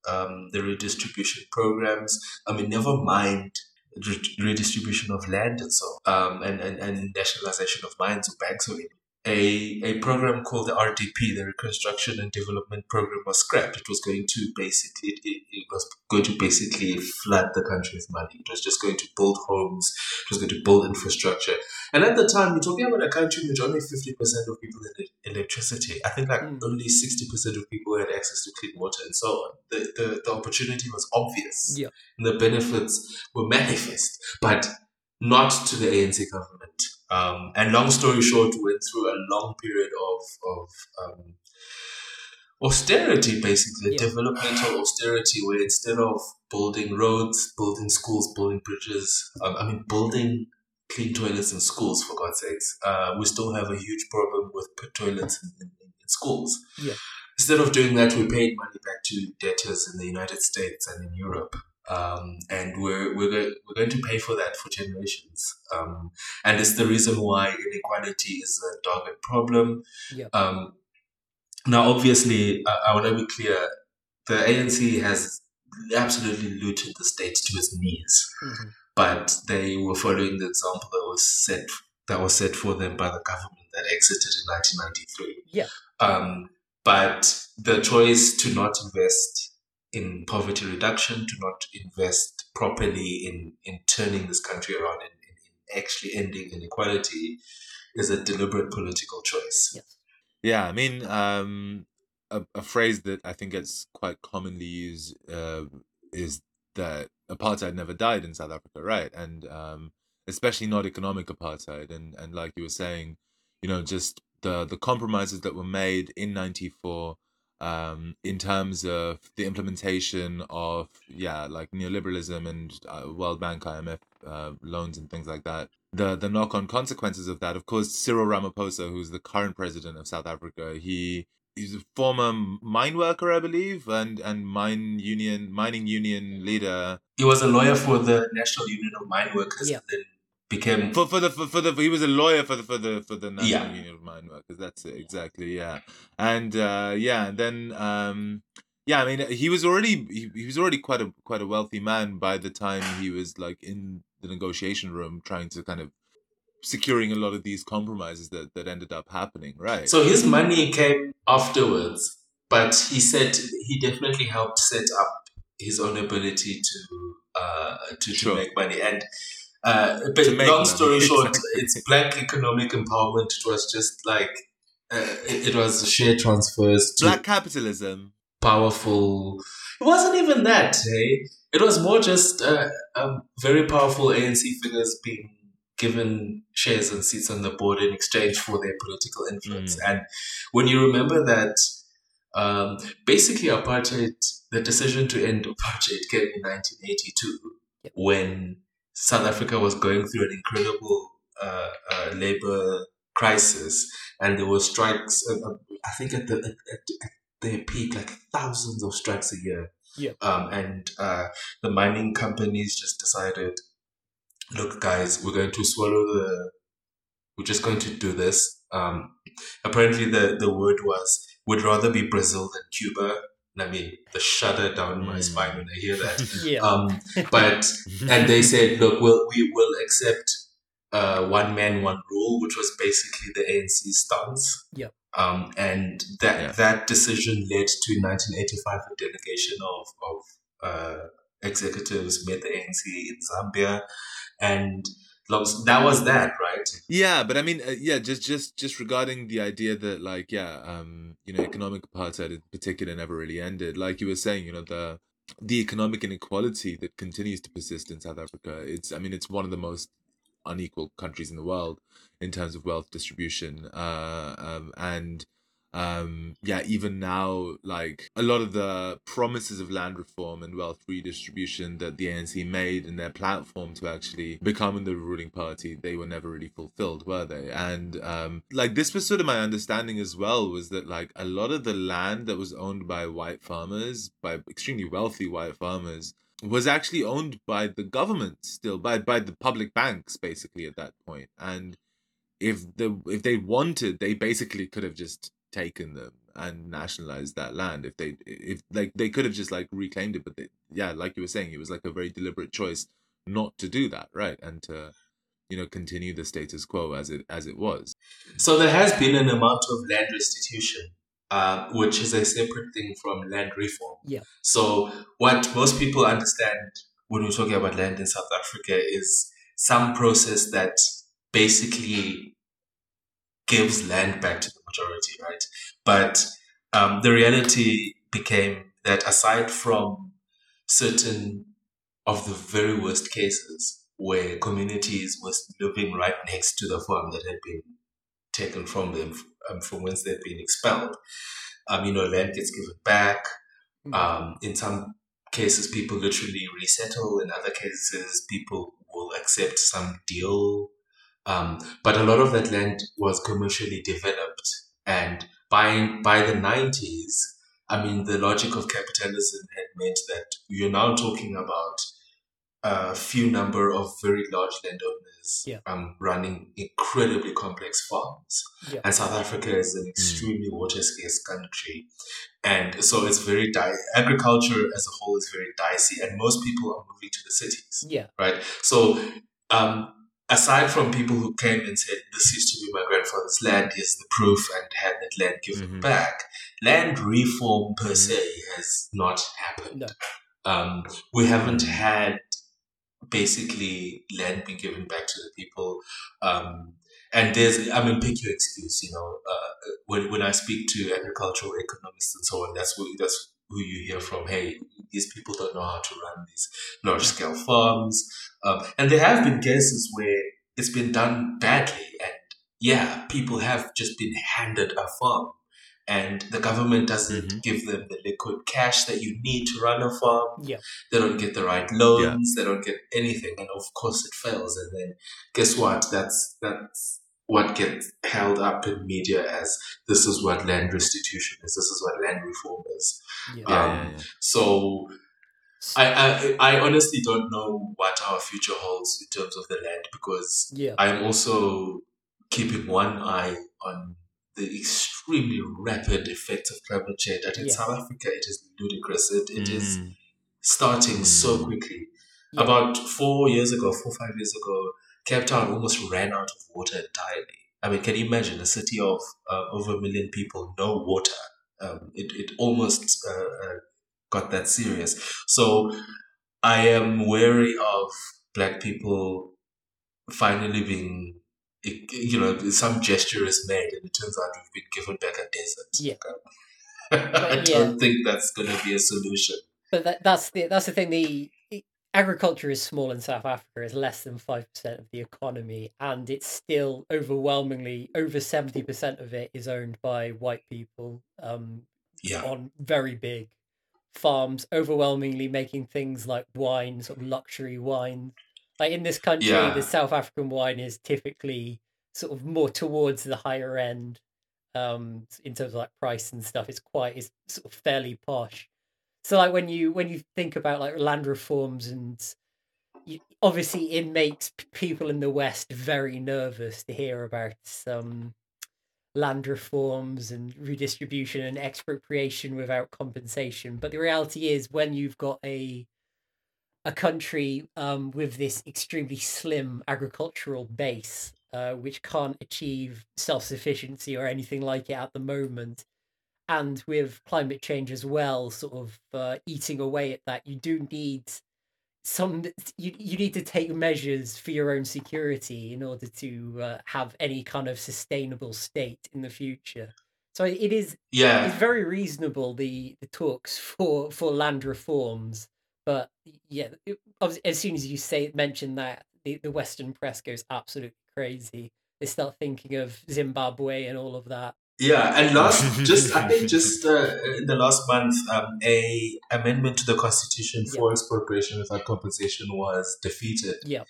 um, the redistribution programs. I mean, never mind redistribution of land and so um, and, and and nationalization of mines or banks or anything. A, a program called the RDP, the Reconstruction and Development Program, was scrapped. It was going to basically it, it, it was going to basically flood the country with money. It was just going to build homes. It was going to build infrastructure. And at the time, we're talking about a country which only fifty percent of people had electricity. I think like Mm. only sixty percent of people had access to clean water and so on. The the, the opportunity was obvious. Yeah. And the benefits were manifest, but not to the ANC government. Um, and long story short, we went through a long period of of um, austerity, basically Yeah. developmental austerity, where instead of building roads, building schools, building bridges, um, I mean building clean toilets in schools, for God's sakes, uh, we still have a huge problem with toilets in, in, in schools. Yeah. Instead of doing that, we paid money back to debtors in the United States and in Europe. Um, and we're, we're, go- we're going to pay for that for generations. Um, and it's the reason why inequality is a dogged problem. Yeah. Um, now, obviously, I, I want to be clear the ANC has absolutely looted the state to its knees Mhm. but they were following the example that was set that was set for them by the government that exited in 1993. Yeah. Um, but the choice to not invest in poverty reduction, to not invest properly in, in turning this country around and in, in actually ending inequality is a deliberate political choice. Yes. Yeah, I mean, um, a, a phrase that I think gets quite commonly used uh, is that apartheid never died in South Africa, right? And um, especially not economic apartheid. And and like you were saying, you know, just the the compromises that were made in '94 um, in terms of the implementation of yeah, like neoliberalism and uh, World Bank, IMF uh, loans and things like that. The the knock on consequences of that, of course, Cyril Ramaphosa, who's the current president of South Africa, he he's a former mine worker, I believe, and and mine union mining union leader. He was a lawyer for the National Union of Mine Workers Yeah. and then became For for the for, for the he was a lawyer for the for the for the National Yeah. Union of Mine Workers. That's it exactly. Yeah, and uh, yeah, and then um, yeah, I mean, he was already he, he was already quite a quite a wealthy man by the time he was like in the negotiation room trying to kind of securing a lot of these compromises that that ended up happening. Right. So his money came afterwards, but he said he definitely helped set up his own ability to uh, to, Sure. to make money. And uh, but long story short, exactly. it's black economic empowerment. It was just like uh, it, it was share transfers to Black capitalism. powerful. It wasn't even that. Hey, it was more just uh, um, very powerful ANC figures being given shares and seats on the board in exchange for their political influence. And when you remember that, um, basically apartheid, the decision to end apartheid came in 1982 when South Africa was going through an incredible uh, uh, labor crisis, and there were strikes. Uh, uh, I think at the at, at, at their peak, like thousands of strikes a year. Yeah. Um, and uh, the mining companies just decided, look, guys, we're going to swallow the. We're just going to do this. Um, apparently, the the word was we'd rather be Brazil than Cuba. And I mean, the shudder down my Mm. spine when I hear that. Yeah. Um, but and they said, look, we'll, we will accept uh, one man, one rule, which was basically the ANC stance. Yep. Um, and that Yeah. that decision led to in 1985 a delegation of of uh, executives met the ANC in Zambia, and lots- that was that, right? Yeah, but I mean, uh, yeah, just just just regarding the idea that like, yeah, um, you know, economic apartheid in particular never really ended. Like you were saying, you know, the the economic inequality that continues to persist in South Africa. It's, I mean, it's one of the most unequal countries in the world in terms of wealth distribution. Uh, um, and um, yeah, even now, like a lot of the promises of land reform and wealth redistribution that the ANC made in their platform to actually become the ruling party, they were never really fulfilled, were they? And um, like this was sort of my understanding as well was that like a lot of the land that was owned by white farmers, by extremely wealthy white farmers, was actually owned by the government still, by by the public banks basically at that point. And if the if they wanted, they basically could have just taken them and nationalized that land if they if like they could have just like reclaimed it but they, yeah like you were saying it was like a very deliberate choice not to do that right and to you know continue the status quo as it as it was So there has been an amount of land restitution, uh, which is a separate thing from land reform. Yeah. So what most people understand when we're talking about land in South Africa is some process that basically gives land back to the majority, right? But um, the reality became that aside from certain of the very worst cases where communities were living right next to the farm that had been taken from them um, from whence they'd been expelled. Um, you know, land gets given back. Um, in some cases, people literally resettle. In other cases, people will accept some deal. Um, but a lot of that land was commercially developed, and by by the nineties, I mean, the logic of capitalism had meant that you're now talking about a few number of very large landowners Yeah. um, running incredibly complex farms. Yeah. And South Africa is an extremely water scarce country. And so it's very, di- agriculture as a whole is very dicey, and most people are moving to the cities Yeah, right? So, um, aside from people who came and said, This used to be my grandfather's land, here's the proof, and had that land given Mhm. back, land reform per Mhm. se has not happened. No. Um, we haven't had basically land being given back to the people. Um, and there's, I mean, pick your excuse, you know, uh, when, when I speak to agricultural economists and so on, that's who, that's who you hear from. Hey, these people don't know how to run these large scale farms. Um, and there have been cases where it's been done badly, and yeah, people have just been handed a farm, and the government doesn't Mhm. give them the liquid cash that you need to run a farm. yeah, They don't get the right loans. Yeah. They don't get anything, and of course it fails. And then guess what? That's that's what gets held up in media as this is what land restitution is. This is what land reform is. yeah. yeah, Um, yeah, yeah. So I, I I honestly don't know what our future holds in terms of the land because yeah. I'm also keeping one eye on the extremely rapid effects of climate change. And in Yeah. South Africa, it is ludicrous. It, it is Mm. starting so Mm. quickly. Yeah. About four years ago, four five years ago, Cape Town almost ran out of water entirely. I mean, can you imagine a city of uh, over a million people, no water? Um, it, it almost uh, uh, got that serious. So I am wary of black people finally being, you know, some gesture is made and it turns out we've been given back a desert. Yeah. I But, don't think that's going to be a solution. But that, that's the that's the thing. The i- agriculture is small in South Africa. It's less than five percent of the economy, and it's still overwhelmingly over seventy percent of it is owned by white people. Um, Yeah. on very big farms, overwhelmingly making things like wine, sort of luxury wine. Like in this country, Yeah. the South African wine is typically sort of more towards the higher end um in terms of like price and stuff it's quite it's sort of fairly posh so like when you when you think about like land reforms and you, obviously it makes people in the west very nervous to hear about some land reforms and redistribution and expropriation without compensation but the reality is when you've got a a country um, with this extremely slim agricultural base uh, which can't achieve self sufficiency or anything like it at the moment. And with climate change as well, sort of uh, eating away at that, you do need some you you need to take measures for your own security in order to uh, have any kind of sustainable state in the future. So it is Yeah. it's very reasonable the the talks for for land reforms, but yeah, it, as soon as you say mention that, the, the Western press goes absolutely crazy. They start thinking of Zimbabwe and all of that. Yeah, and last, just I think just uh, in the last month, um, a amendment to the constitution for expropriation without compensation was defeated. Yeah.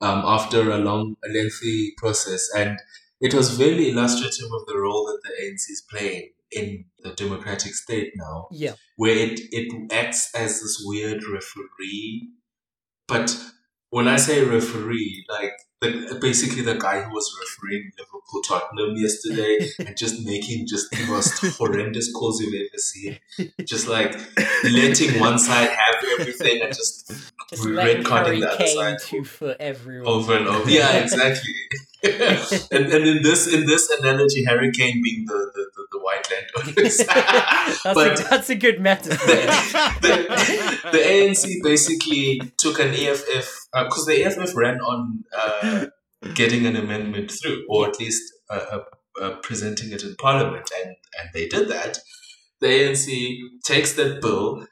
Um, after a long, a lengthy process, and it was very illustrative of the role that the ANC is playing in the democratic state now, Yeah, where it it acts as this weird referee. But when I say referee, like the, basically the guy who was refereeing Liverpool Tottenham yesterday and just making just the most horrendous calls you've ever seen. Just like letting one side have everything and just just Red carding the other side. two foot everyone. over and over. Yeah, exactly. and, and in this in this analogy, Harry Kane being the the, the, the white landowners. that's, But- a, that's a good metaphor. the, the ANC basically took an EFF because the EFF ran on uh, getting an amendment through, or at least uh, uh, uh, presenting it in Parliament, and and they did that. The ANC takes that bill,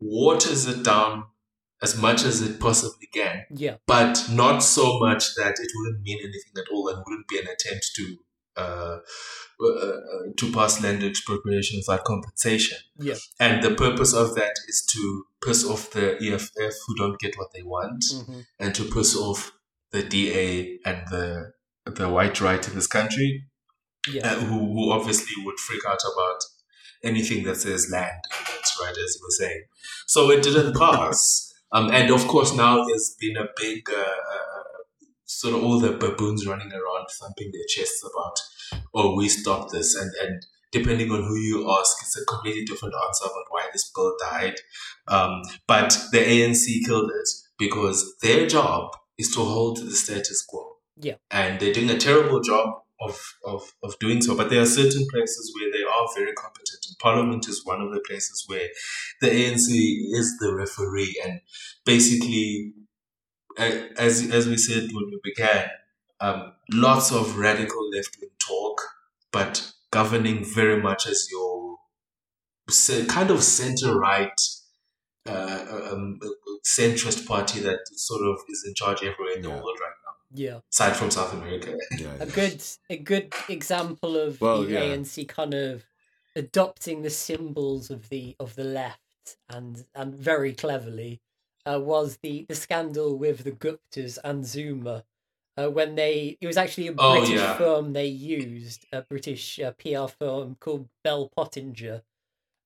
waters it down as much as it possibly can, yeah, but not so much that it wouldn't mean anything at all and wouldn't be an attempt to uh, uh, uh, to pass land expropriation without compensation. yeah, And the purpose of that is to piss off the EFF who don't get what they want, hmm and to piss off the DA and the the white right in this country, yeah, uh, who, who obviously would freak out about anything that says land and that's right, as you were saying. So it didn't pass. Um, and of course, now there's been a big uh, uh, sort of all the baboons running around thumping their chests about, oh, we stopped this. And, and depending on who you ask, it's a completely different answer about why this bill died. Um, but the ANC killed it because their job is to hold to the status quo. Yeah. And they're doing a terrible job of, of, of doing so. But there are certain places where they are very competent. And Parliament is one of the places where the ANC is the referee. And basically, as, as we said when we began, um, lots of radical left wing talk, but governing very much as your kind of center right uh, um, centrist party that sort of is in charge everywhere in the world right now, yeah. aside from South America. Yeah, a good a good example of Well, the yeah. ANC kind of adopting the symbols of the of the left and and very cleverly uh, was the the scandal with the Guptas and Zuma uh, when they it was actually a Oh, British yeah. firm they used a British uh, PR firm called Bell Pottinger.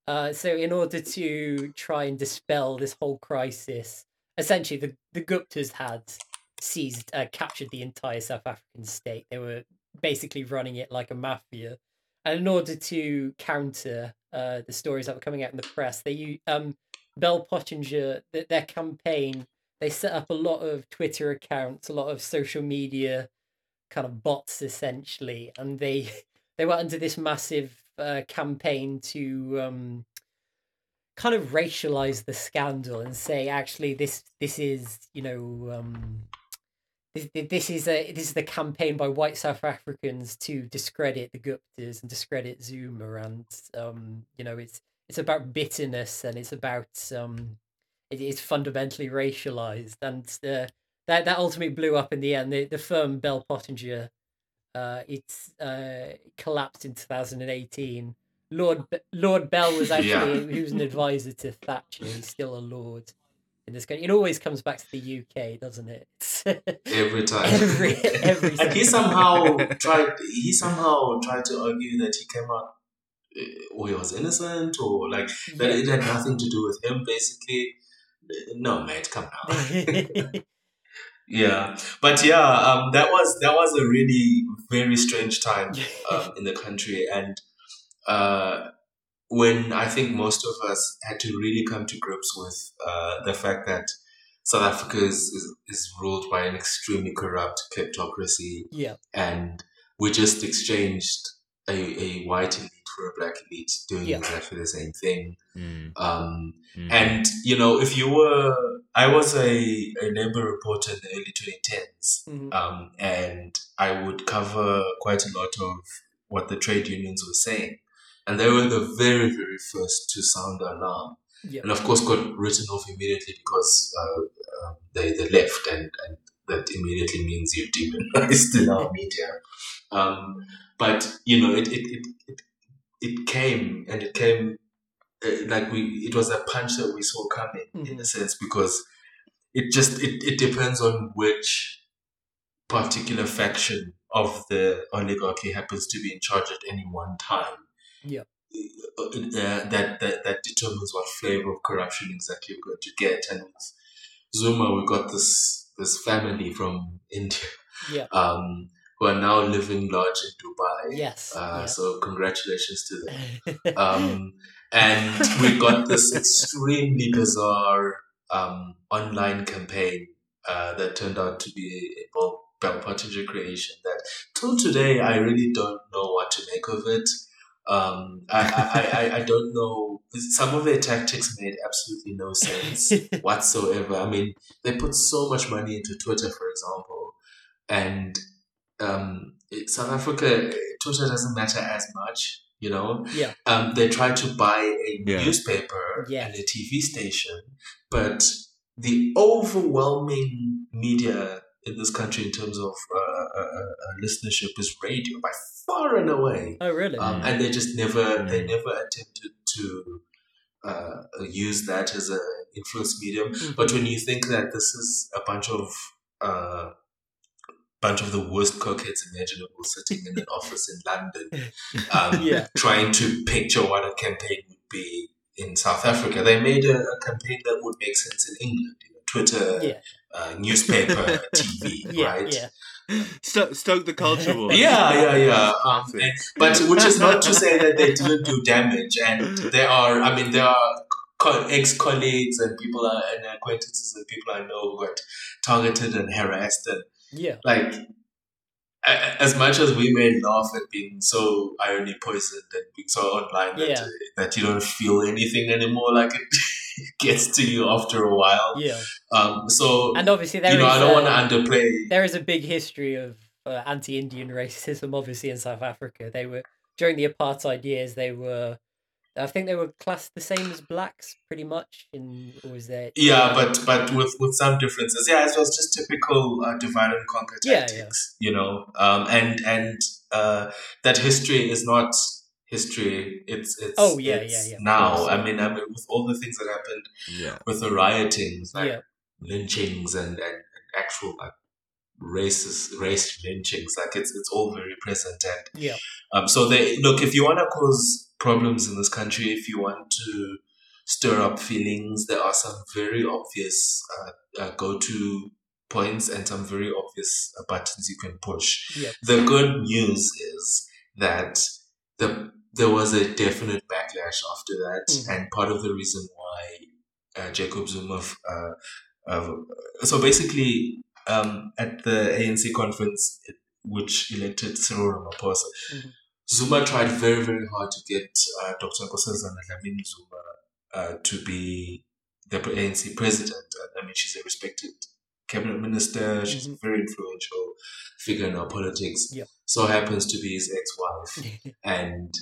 Uh, so in order to try and dispel this whole crisis, essentially the the Guptas had seized uh, captured the entire South African state. They were basically running it like a mafia. And in order to counter uh, the stories that were coming out in the press, they um Bell Pottinger th- their campaign. They set up a lot of Twitter accounts, a lot of social media kind of bots, essentially, and they they went under this massive uh, campaign to um, kind of racialize the scandal and say actually this this is you know um, this, is a this is the campaign by white South Africans to discredit the Guptas and discredit Zuma and um, you know it's it's about bitterness and it's about um, it is fundamentally racialized and uh, that that ultimately blew up in the end. The the firm Bell Pottinger uh, it's uh, collapsed in 2018. Lord Lord Bell was actually Yeah. he was an advisor to Thatcher. He's still a lord in this country. It always comes back to the UK, doesn't it? Every time. every every and he somehow tried. He somehow tried to argue that he came out, uh, or he was innocent, or like that it had nothing to do with him. Basically, no, mate, come now. Yeah, but yeah, um, that was that was a really very strange time um, in the country, and uh, when I think most of us had to really come to grips with uh, the fact that South Africa is, is, is ruled by an extremely corrupt kleptocracy, Yeah. and we just exchanged a, a white elite for a black elite doing Yeah. exactly the same thing. Mm, Um, mm. and you know, if you were, I was a, a labor reporter in the early 2010s, Mhm. um, and I would cover quite a lot of what the trade unions were saying, and they were the very, very first to sound the alarm, Yeah. and of course got written off immediately because uh, um they they left, and, and that immediately means you're demonized in our media. Um, but you know, it it, it it it came and it came uh, like we it was a punch that we saw coming in a sense because it just it, it depends on which particular faction of the oligarchy happens to be in charge at any one time. Yeah. Uh, that, that that determines what flavor of corruption exactly you're going to get. And with Zuma, we got this this family from India, Yeah. um, who are now living large in Dubai. Yes. Uh, yeah. So congratulations to them. Um, and we got this extremely bizarre um, online campaign uh, that turned out to be a Bell Pottinger creation that till today I really don't know what to make of it. Um, I, I, I, I don't know. Some of their tactics made absolutely no sense whatsoever. I mean, they put so much money into Twitter, for example, and um, South Africa, Twitter doesn't matter as much, you know. Yeah. Um, they tried to buy a Yeah. newspaper Yes. and a TV station, but the overwhelming media in this country in terms of uh, listenership is radio by far and away oh, really? um, Mm. and they just never they Mm. never attempted to uh, use that as a influence medium. Mhm. But when you think that this is a bunch of uh, bunch of the worst cokeheads imaginable sitting in an office in London, um, Yeah. trying to picture what a campaign would be in South Africa, they made a, a campaign that would make sense in England. You know, Twitter, Yeah. uh, newspaper, TV, yeah. right? Yeah. Sto- stoke the culture war. Yeah, yeah, yeah. Um, and, but which is not to say that they didn't do damage. And there are, I mean, there are co- ex-colleagues and people are, and acquaintances and people I know who got targeted and harassed. And Yeah. like, a- a- as much as we may laugh at being so irony poisoned and being so online that, Yeah. that you don't feel anything anymore, like it gets to you after a while. Yeah. Um, so And obviously there you know, is, I don't want to underplay. there is a big history of uh, anti-Indian racism, obviously in South Africa. They were during the apartheid years. They were, I think, they were classed the same as blacks, pretty much. In or was there? Yeah, but but with with some differences. Yeah, it was just typical uh, divide and conquer tactics. Yeah, tactics, you know. Um, and and uh, that history is not history. It's it's Oh, yeah, it's yeah, yeah, Now. I mean, I mean, with all the things that happened Yeah. with the riotings, like Yeah. lynchings and, and, and actual like racist race lynchings, like it's it's all very present and Yeah. um, so they look if you want to cause problems in this country, if you want to stir up feelings, there are some very obvious uh, uh, go-to points and some very obvious uh, buttons you can push. Yep. The good news is that the there was a definite backlash after that, Mhm. and part of the reason why uh, Jacob Zuma, uh, uh, so basically um, at the ANC conference, which elected Cyril Ramaphosa, Mhm. Zuma tried very, very hard to get uh, Dr. Nkosazana Dlamini Zuma uh, to be the ANC president. I mean, she's a respected cabinet minister. She's a very influential figure in our politics. So happens to be his ex-wife, and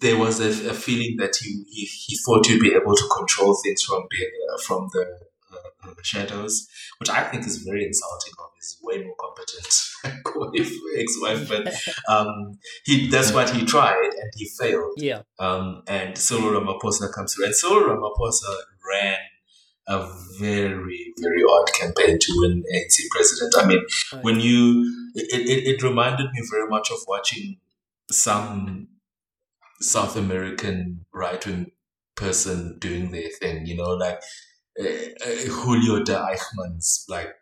there was a, a feeling that he, he he thought he'd be able to control things from being, uh, from the uh, uh, shadows, which I think is very insulting. Of he's way more competent wife, ex-wife, but um, he that's what he tried and he failed. yeah. Um, and Cyril Ramaphosa comes through, and Cyril Ramaphosa ran a very very odd campaign to win ANC president. I mean, Oh, when you it, it, it reminded me very much of watching some South American right wing person doing their thing, you know, like uh, uh, Julio de Eichmann's like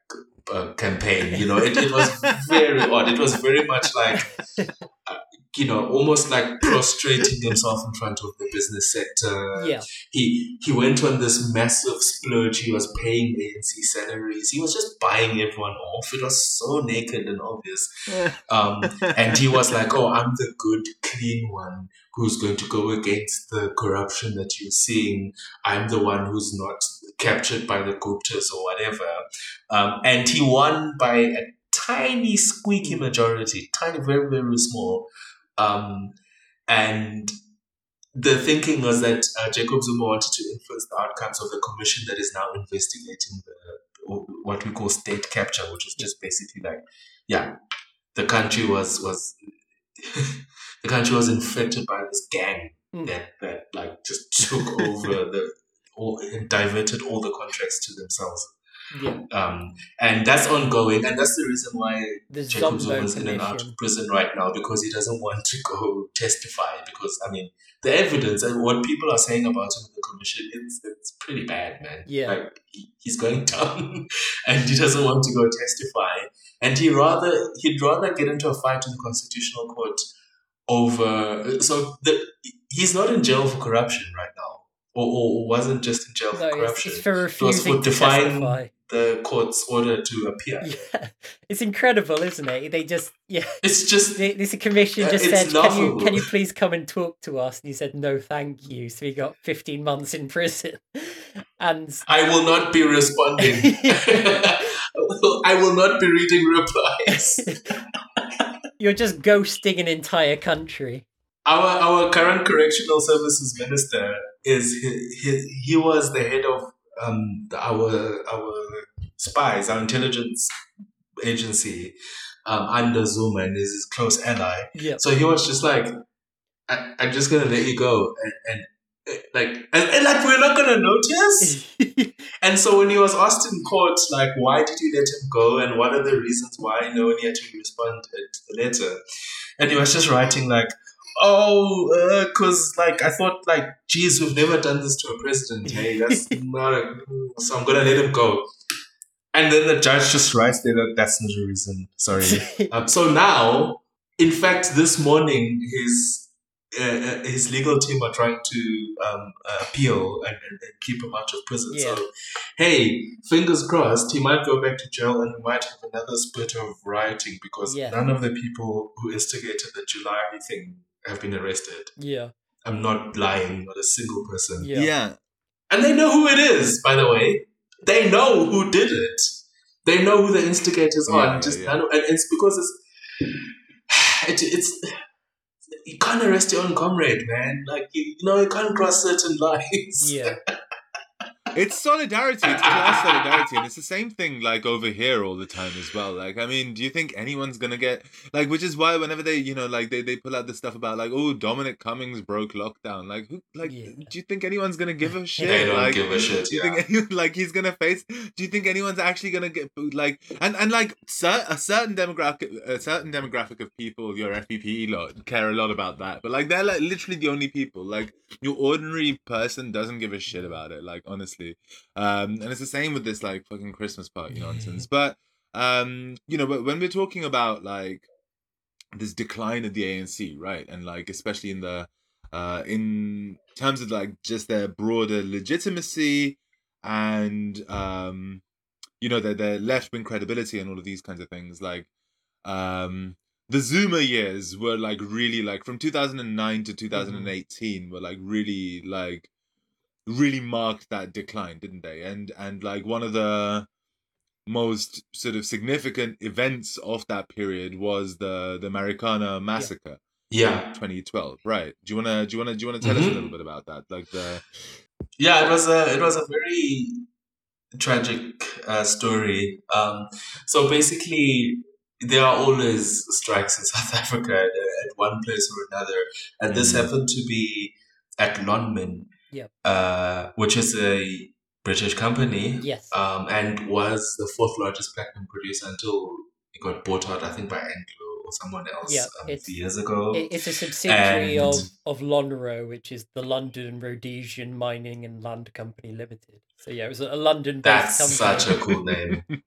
uh, campaign, you know, it, it was very odd. It was very much like you know, almost like prostrating himself in front of the business sector. Yeah. He he went on this massive splurge. He was paying ANC salaries. He was just buying everyone off. It was so naked and obvious. Um, and he was like, "Oh, I'm the good, clean one who's going to go against the corruption that you're seeing. I'm the one who's not captured by the Guptas or whatever." Um, and he won by a tiny, squeaky majority, tiny, very, very small. Um, and the thinking was that uh, Jacob Zuma wanted to influence the outcomes of the commission that is now investigating the what we call state capture, which is just basically like, yeah, the country was was the country was infected by this gang Mm. that that like just took over the all and diverted all the contracts to themselves. Yeah. Um, and that's ongoing, and that's the reason why The Jacob Zuma is in and out of prison right now because he doesn't want to go testify. Because I mean, the evidence and what people are saying about him in the commission, it's it's pretty bad, man. Yeah. like he, he's going down, and he doesn't want to go testify, and he rather he'd rather get into a fight in the constitutional court over. So the he's not in jail for corruption right now, or, or wasn't just in jail No, for corruption. it's for was refusing for to defying testify. The court's order to appear. Yeah, it's incredible, isn't it? They just yeah. It's just The- This commission just said, "Can you can you please come and talk to us?" And he said, "No, thank you." So he got fifteen months in prison, and I will not be responding. I will not be reading replies. you're just ghosting an entire country. Our our current correctional services minister is he, he, he was the head of um our our spies, our intelligence agency um, under Zuma and is his close ally. Yeah, So he was just like, I, I'm just gonna let you go and, and like and, and like we're not gonna notice. And so when he was asked in court, like, why did you let him go and what are the reasons why no one had to respond to the letter? And he was just writing like, oh, because like I thought like, geez, we've never done this to a president. Hey, that's not a, so I'm gonna let him go. And then the judge just writes there that that's not a reason. Sorry. Um, so now, in fact, this morning, his uh, uh, his legal team are trying to um, uh, appeal and, and, and keep him out of prison. Yeah. So, hey, fingers crossed, he might go back to jail and we might have another spurt of rioting because Yeah. none of the people who instigated the July thing have been arrested. yeah, I'm not lying, not a single person. yeah, yeah. And they know who it is, by the way. They know who did it. They know who the instigators are. Yeah, yeah, just yeah. none- and it's because it's it, it's you can't arrest your own comrade, man. Like you, you know, you can't cross certain lines. yeah. It's solidarity. It's class solidarity, and it's the same thing like over here all the time as well. Like, I mean, do you think anyone's gonna get like? Which is why whenever they, you know, like they they pull out the stuff about like, oh, Dominic Cummings broke lockdown. Like, who? Like, Yeah. do you think anyone's gonna give a shit? They don't like, give a shit. Do you Yeah. think anyone, like he's gonna face? Do you think anyone's actually gonna get like and and like cer- a certain demographic, a certain demographic of people, your FPP lot care a lot about that, but like they're like literally the only people. Like your ordinary person doesn't give a shit about it. Like honestly, um, and it's the same with this like fucking Christmas party nonsense. But um, you know, but when we're talking about like this decline of the ANC, right, and like especially in the uh in terms of like just their broader legitimacy and um you know their their left wing credibility and all of these kinds of things like um the Zuma years were like really like from 2009 to 2018 were like really like really marked that decline didn't they and and like one of the most sort of significant events of that period was the the Marikana massacre Yeah. 2012 right do you want to do you want to do you want to tell us a Mhm. little bit about that like the Yeah, it was a it was a very tragic uh, story. Um, so basically, there are always strikes in South Africa at, at one place or another, and this Mhm. happened to be at Lonmin, Yep. uh, which is a British company, Yes. um, and was the fourth largest platinum producer until it got bought out, I think, by Anglo someone else Yeah, um, it's- years ago. It's a subsidiary And- of, of Lonrho, which is the London Rhodesian Mining and Land Company Limited. So yeah, it was a London based company. That's such a cool name.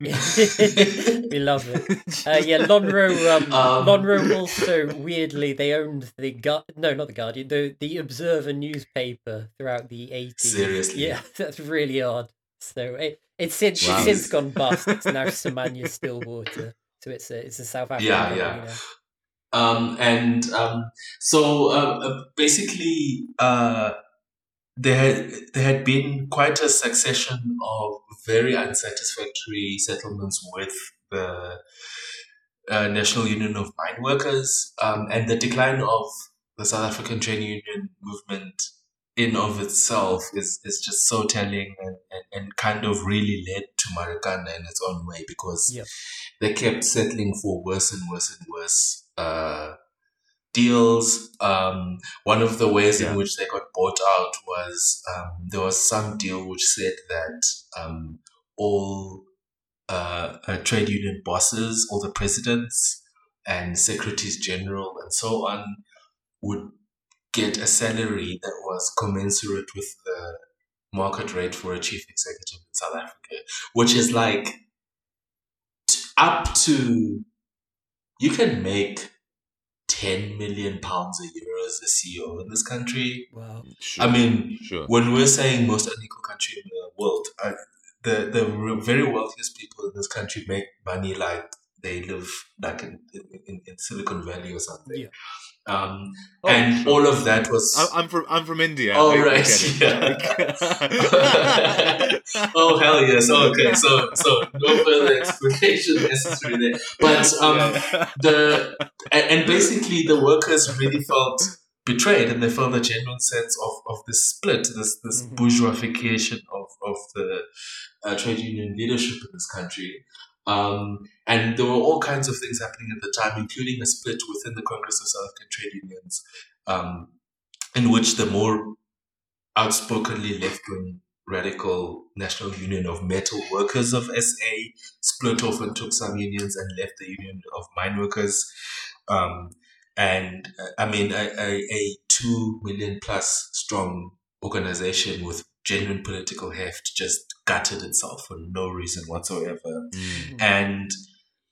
we love it. Uh, yeah, Lonrho. Um, Um, Lonrho also weirdly they owned the Gu- no, not the Guardian, the the Observer newspaper throughout the eighties. Seriously? yeah, that's really odd. So it it's since Wow. it's since gone bust. It's now Sibanye-Stillwater. So it's a it's a South African. Yeah, yeah. now. Um, and um, so uh, uh, basically, uh, there had, there had been quite a succession of very unsatisfactory settlements with the uh, National Union of Mine Workers, um, and the decline of the South African trade union movement in of itself is, is just so telling and, and, and kind of really led to Marikana in its own way because they kept settling for worse and worse and worse uh, deals. Um, one of the ways Yeah. in which they got bought out was um, there was some deal which said that um, all uh, uh, trade union bosses, all the presidents and secretaries general and so on would get a salary that was commensurate with the market rate for a chief executive in South Africa, which is like t- up to you can make 10 million pounds a year as a CEO in this country. Wow. Sure. I mean, sure. when we're saying most unequal country in the world, uh, the the very wealthiest people in this country make money like they live like in, in, in Silicon Valley or something. Yeah. Um, Oh, and sure. all of that was. I'm from I'm from India. Oh, I- right, it. oh hell yes! Okay, so so no further explanation necessary there. But um, Yeah. the and, basically the workers really felt betrayed and they felt a genuine sense of, of this split this this Mhm. bourgeoisification of, of the uh, trade union leadership in this country um, and there were all kinds of things happening at the time including a split within the congress of south african trade unions um, in which the more outspokenly left-wing radical national union of metal workers of sa split off and took some unions and left the union of mine workers. Um, and uh, I mean a, a, a two million plus strong organization with genuine political heft just gutted itself for no reason whatsoever. Mm. And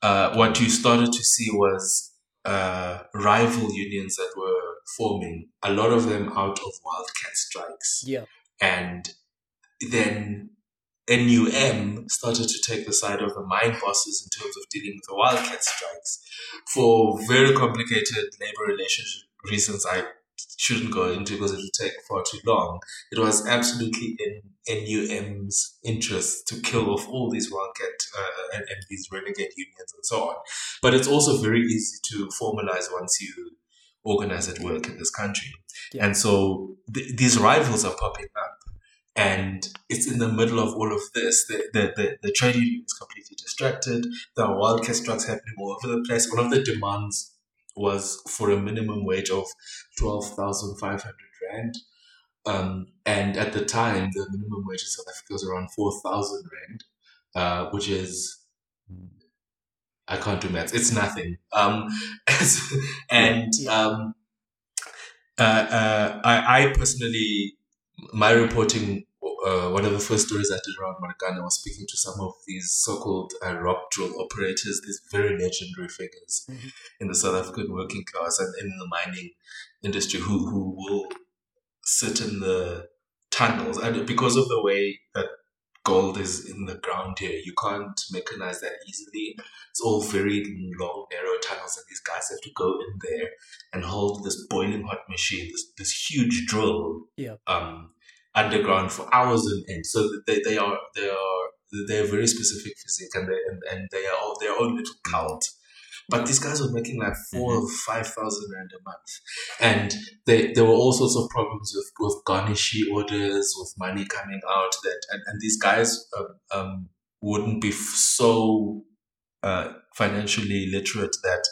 uh, what you started to see was uh, rival unions that were forming, a lot of them out of wildcat strikes. Yeah. And then NUM started to take the side of the mine bosses in terms of dealing with the wildcat strikes for very complicated labor relationship reasons I shouldn't go into because it will take far too long. It was absolutely in NUM's interest to kill off all these wildcat uh, and, and these renegade unions and so on. But it's also very easy to formalize once you organize at work in this country. Yeah. And so th- these rivals are popping up. And it's in the middle of all of this. The, the, the, the trade union is completely distracted. There are wildcat strikes happening all over the place. One of the demands was for a minimum wage of 12,500 Rand. Um, and at the time, the minimum wage in South Africa was around 4,000 Rand, uh, which is, I can't do maths, it's nothing. Um, and um, uh, uh, I, I personally, my reporting, uh, one of the first stories I did around Marikana was speaking to some of these so-called uh, rock drill operators, these very legendary figures Mhm. in the South African working class and in the mining industry who, who will sit in the tunnels. And because of the way that gold is in the ground here, you can't mechanize that easily. It's all very long, narrow tunnels, and these guys have to go in there and hold this boiling hot machine, this this huge drill, Yeah. um, underground for hours on end. So they, they are they are they are very specific physique, and they and, and they are all their own little cult. But these guys were making like 4 or five thousand rand a month, and they, there were all sorts of problems with with garnishee orders, with money coming out. That and, and these guys um, um, wouldn't be f- so uh, financially literate that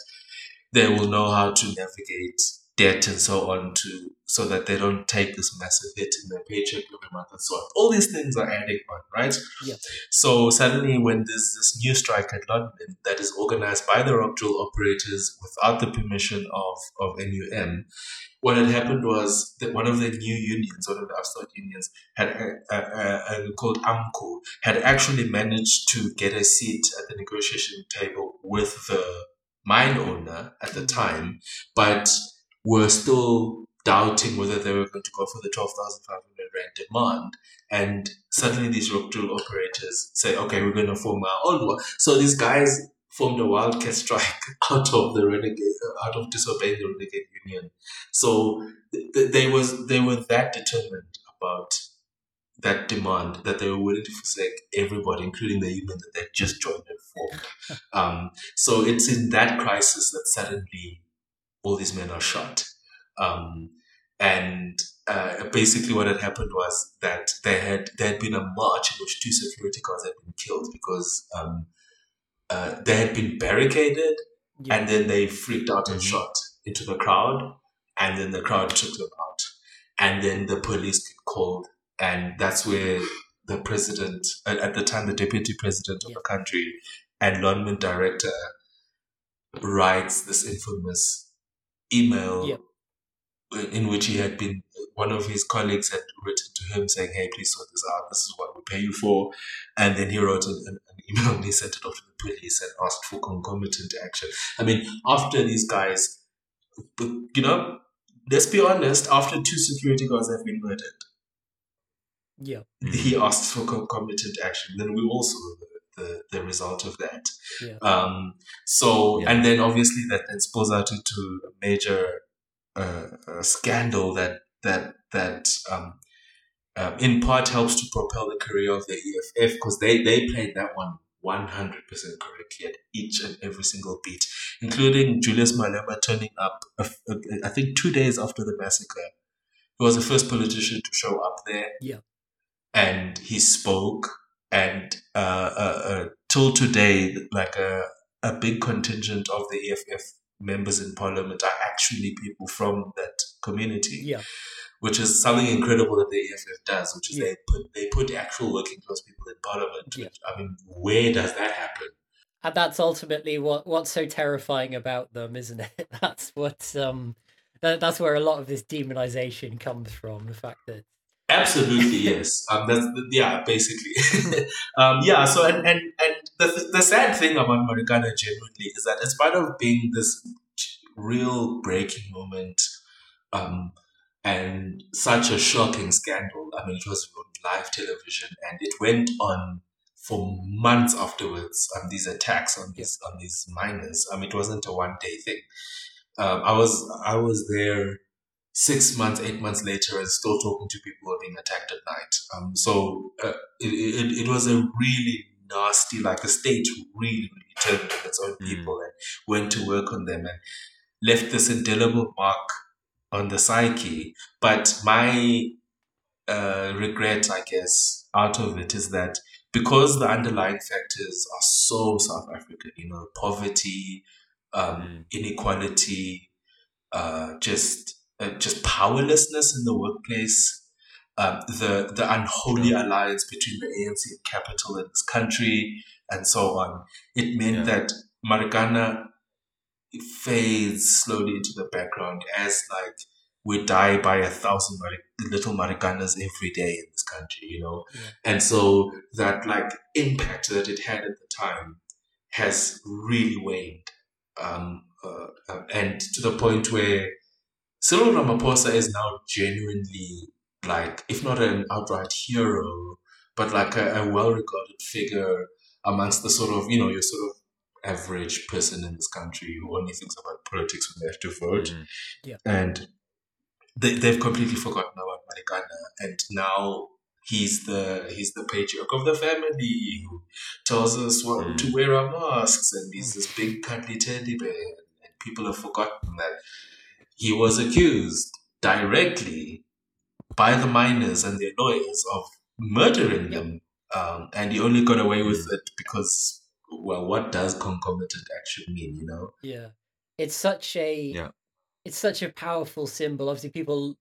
they will know how to navigate debt and so on to so that they don't take this massive hit in their paycheck every month and so on. All these things are adding on, right? Yeah. So suddenly, when there's this new strike at Lonmin that is organized by the rock drill operators without the permission of, of NUM, what had happened was that one of the new unions, one of the upstart unions, had uh, uh, uh, called AMCU, had actually managed to get a seat at the negotiation table with the mine owner at the time, but were still doubting whether they were going to go for the 12,500 rand demand. And suddenly these rock drill operators say, okay, we're going to form our own one. So these guys formed a wildcat strike out of the renegade, out of disobeying the renegade union. So th- they was they were that determined about that demand that they were willing to forsake everybody, including the union that they just joined and formed. um, so it's in that crisis that suddenly all these men are shot. Um, and uh, basically, what had happened was that there had there had been a march in which two security guards had been killed because um, uh, they had been barricaded, Yeah. and then they freaked out and Mhm. shot into the crowd, and then the crowd took them out, and then the police get called, and that's where the president, at, the time, the deputy president of Yeah. the country and Lonmin director writes this infamous email Yeah. In which he had been one of his colleagues had written to him saying, "Hey, please sort this out. This is what we pay you for." And then he wrote an, an an email and he sent it off to the police and asked for concomitant action. I mean, after these guys, but, you know, let's be honest. After two security guards have been murdered, yeah. he asked for concomitant action. Then we also the, the, the result of that. Yeah. Um, so, Yeah. and then obviously that then spills out into a major uh, uh, scandal that that that um, um, in part helps to propel the career of the EFF because they they played that one 100% correctly at each and every single beat, including Julius Malema turning up, a a- I think, two days after the massacre. He was the first politician to show up there. Yeah. And he spoke, and uh, uh, uh, till today, like a, a big contingent of the EFF members in parliament are actually people from that community Yeah. which is something incredible that the EFF does, which is Yeah. they put they put actual working class people in parliament. Yeah. Which, I mean, where does that happen? And that's ultimately what what's so terrifying about them, isn't it? That's what um that, that's where a lot of this demonization comes from, the fact that Absolutely, yes. Um, that's the, yeah, basically. um, yeah. So and and and the the sad thing about Marikana genuinely is that in spite of being this real breaking moment, um, and such a shocking scandal. I mean, it was on live television, and it went on for months afterwards. Um, these attacks on these on these miners. I mean, it wasn't a one day thing. Um, I was I was there six months, eight months later, and still talking to people who are being attacked at night. Um, so uh, it, it it was a really nasty, like the state really really turned on its own Mm. people and went to work on them and left this indelible mark on the psyche. But my uh, regret, I guess, out of it is that because the underlying factors are so South African, you know, poverty, um, Mm. inequality, uh, just uh, just powerlessness in the workplace, um, the the unholy alliance between the ANC and capital in this country, and so on. It meant Yeah. that Marikana fades slowly into the background as like we die by a thousand Mari- little Marikanas every day in this country, you know. Yeah. And so that like impact that it had at the time has really waned, um, uh, uh, and to the point where Cyril Ramaphosa is now genuinely like, if not an outright hero, but like a, a well-regarded figure amongst the sort of you know your sort of average person in this country who only thinks about politics when they have to vote. Mhm. and they, they've completely forgotten about Marikana and now he's the he's the patriarch of the family who tells us what Mm. to wear our masks. And he's this big cuddly teddy bear. And people have forgotten that he was accused directly by the miners and their lawyers of murdering them um, and he only got away with it because well what does concomitant action mean you know Yeah. It's such a Yeah. it's such a powerful symbol. Obviously people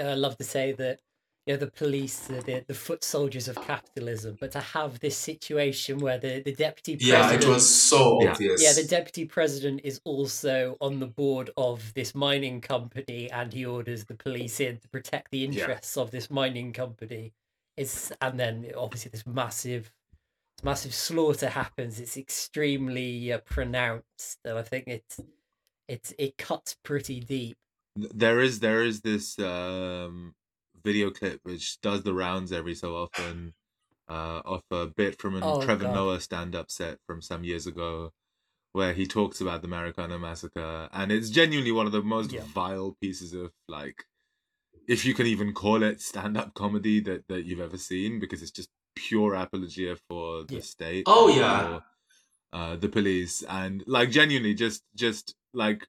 uh, love to say that you know the police are the, the foot soldiers of capitalism, but to have this situation where the, the deputy president Yeah, it was so Yeah. obvious. yeah, the deputy president is also on the board of this mining company, and he orders the police in to protect the interests of this mining company. Is and then obviously this massive, massive slaughter happens. It's extremely uh, pronounced, and I think it's it's it cuts pretty deep. there is there is this um video clip which does the rounds every so often uh of a bit from a Oh, Trevor God. Noah stand-up set from some years ago where he talks about the Marikana massacre and it's genuinely one of the most Yeah. vile pieces of like if you can even call it stand-up comedy that that you've ever seen because it's just pure apologia for the Yeah. state Oh, yeah. for, uh the police and like genuinely just just like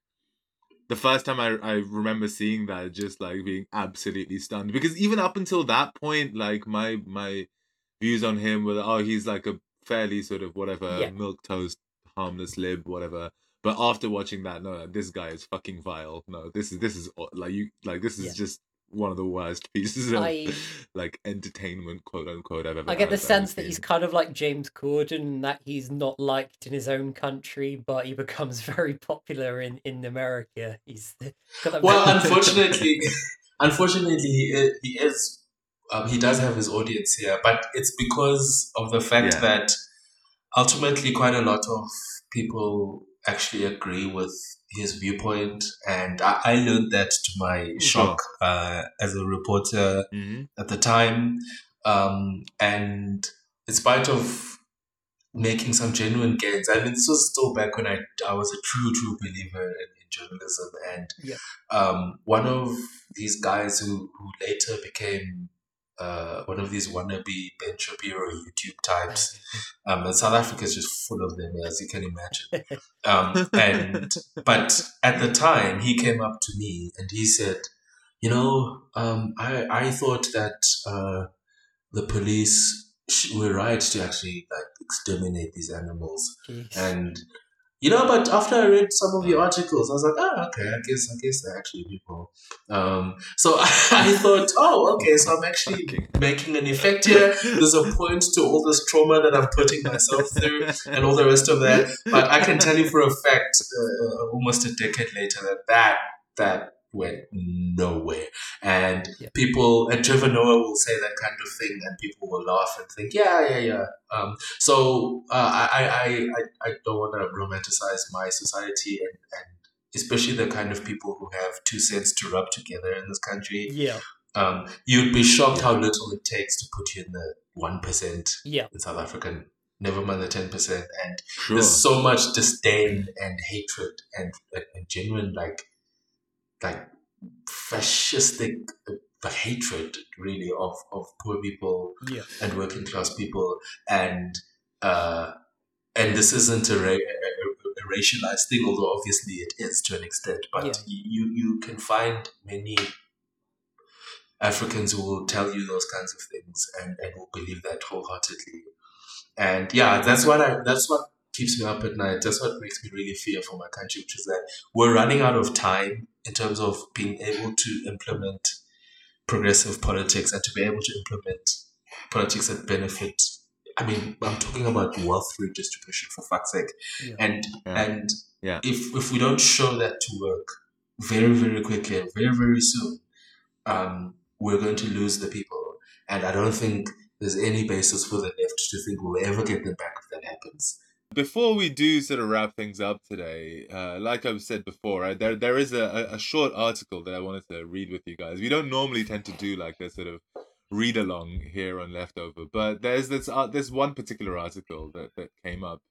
the first time I, I remember seeing that just like being absolutely stunned because even up until that point like my my views on him were oh he's like a fairly sort of whatever Yeah. milk toast harmless lib whatever but after watching that no this guy is fucking vile no this is this is like you like this is Yeah. just one of the worst pieces of I- like entertainment quote unquote I've ever I get the sense that he's kind of like James Corden, that he's not liked in his own country, but he becomes very popular in in America. He's got that Well, unfortunately, unfortunately, he is, he is um, he does have his audience here, but it's because of the fact Yeah. that ultimately quite a lot of people actually agree with his viewpoint, and I, I learned that to my shock uh, as a reporter Mhm. at the time. Um, and in spite of making some genuine gains, I mean, this was still back when I, I was a true, true believer in, in journalism. And Yeah. um, one of these guys who, who later became uh, one of these wannabe Ben Shapiro YouTube types, um, and South Africa is just full of them, as you can imagine. Um, and but at the time, he came up to me and he said, "You know, um, I I thought that uh, the police were right to actually like exterminate these animals, Jeez. and." You know, but after I read some of your articles, I was like, oh, okay, I guess, I guess they're actually people. Um, so I, thought, oh, okay, so I'm actually Fucking- making an effect here. There's a point to all this trauma that I'm putting myself through and all the rest of that. But I can tell you for a fact, uh, almost a decade later, that that, that went nowhere. And Yeah. people, and Trevor Noah will say that kind of thing, and people will laugh and think, yeah, yeah, yeah. Um, so uh, I, I, I, I don't want to romanticize my society and, and especially the kind of people who have two cents to rub together in this country. yeah, Um, you'd be shocked how little it takes to put you in the 1% yeah, in South Africa, never mind the 10%. And sure there's so much disdain and hatred and, and, and genuine, like, like fascistic uh, hatred, really, of, of poor people yeah, and working class people. And uh, and this isn't a, ra- a racialized thing although obviously it is to an extent but Yeah. you you can find many Africans who will tell you those kinds of things and, and will believe that wholeheartedly. And yeah that's what I that's what keeps me up at night. That's what makes me really fear for my country which is that we're running out of time in terms of being able to implement progressive politics and to be able to implement politics that benefit. I mean, I'm talking about wealth redistribution for fuck's sake, Yeah. and Yeah. and Yeah. if if we don't show that to work very very quickly, and very very soon, um, we're going to lose the people, and I don't think there's any basis for the left to think we'll ever get them back if that happens. Before we do sort of wrap things up today, uh, like I've said before, right, there there is a, a- short article that I wanted to read with you guys. We don't normally tend to do like this sort of read along here on Leftover, but there's this uh, there's one particular article that, that came up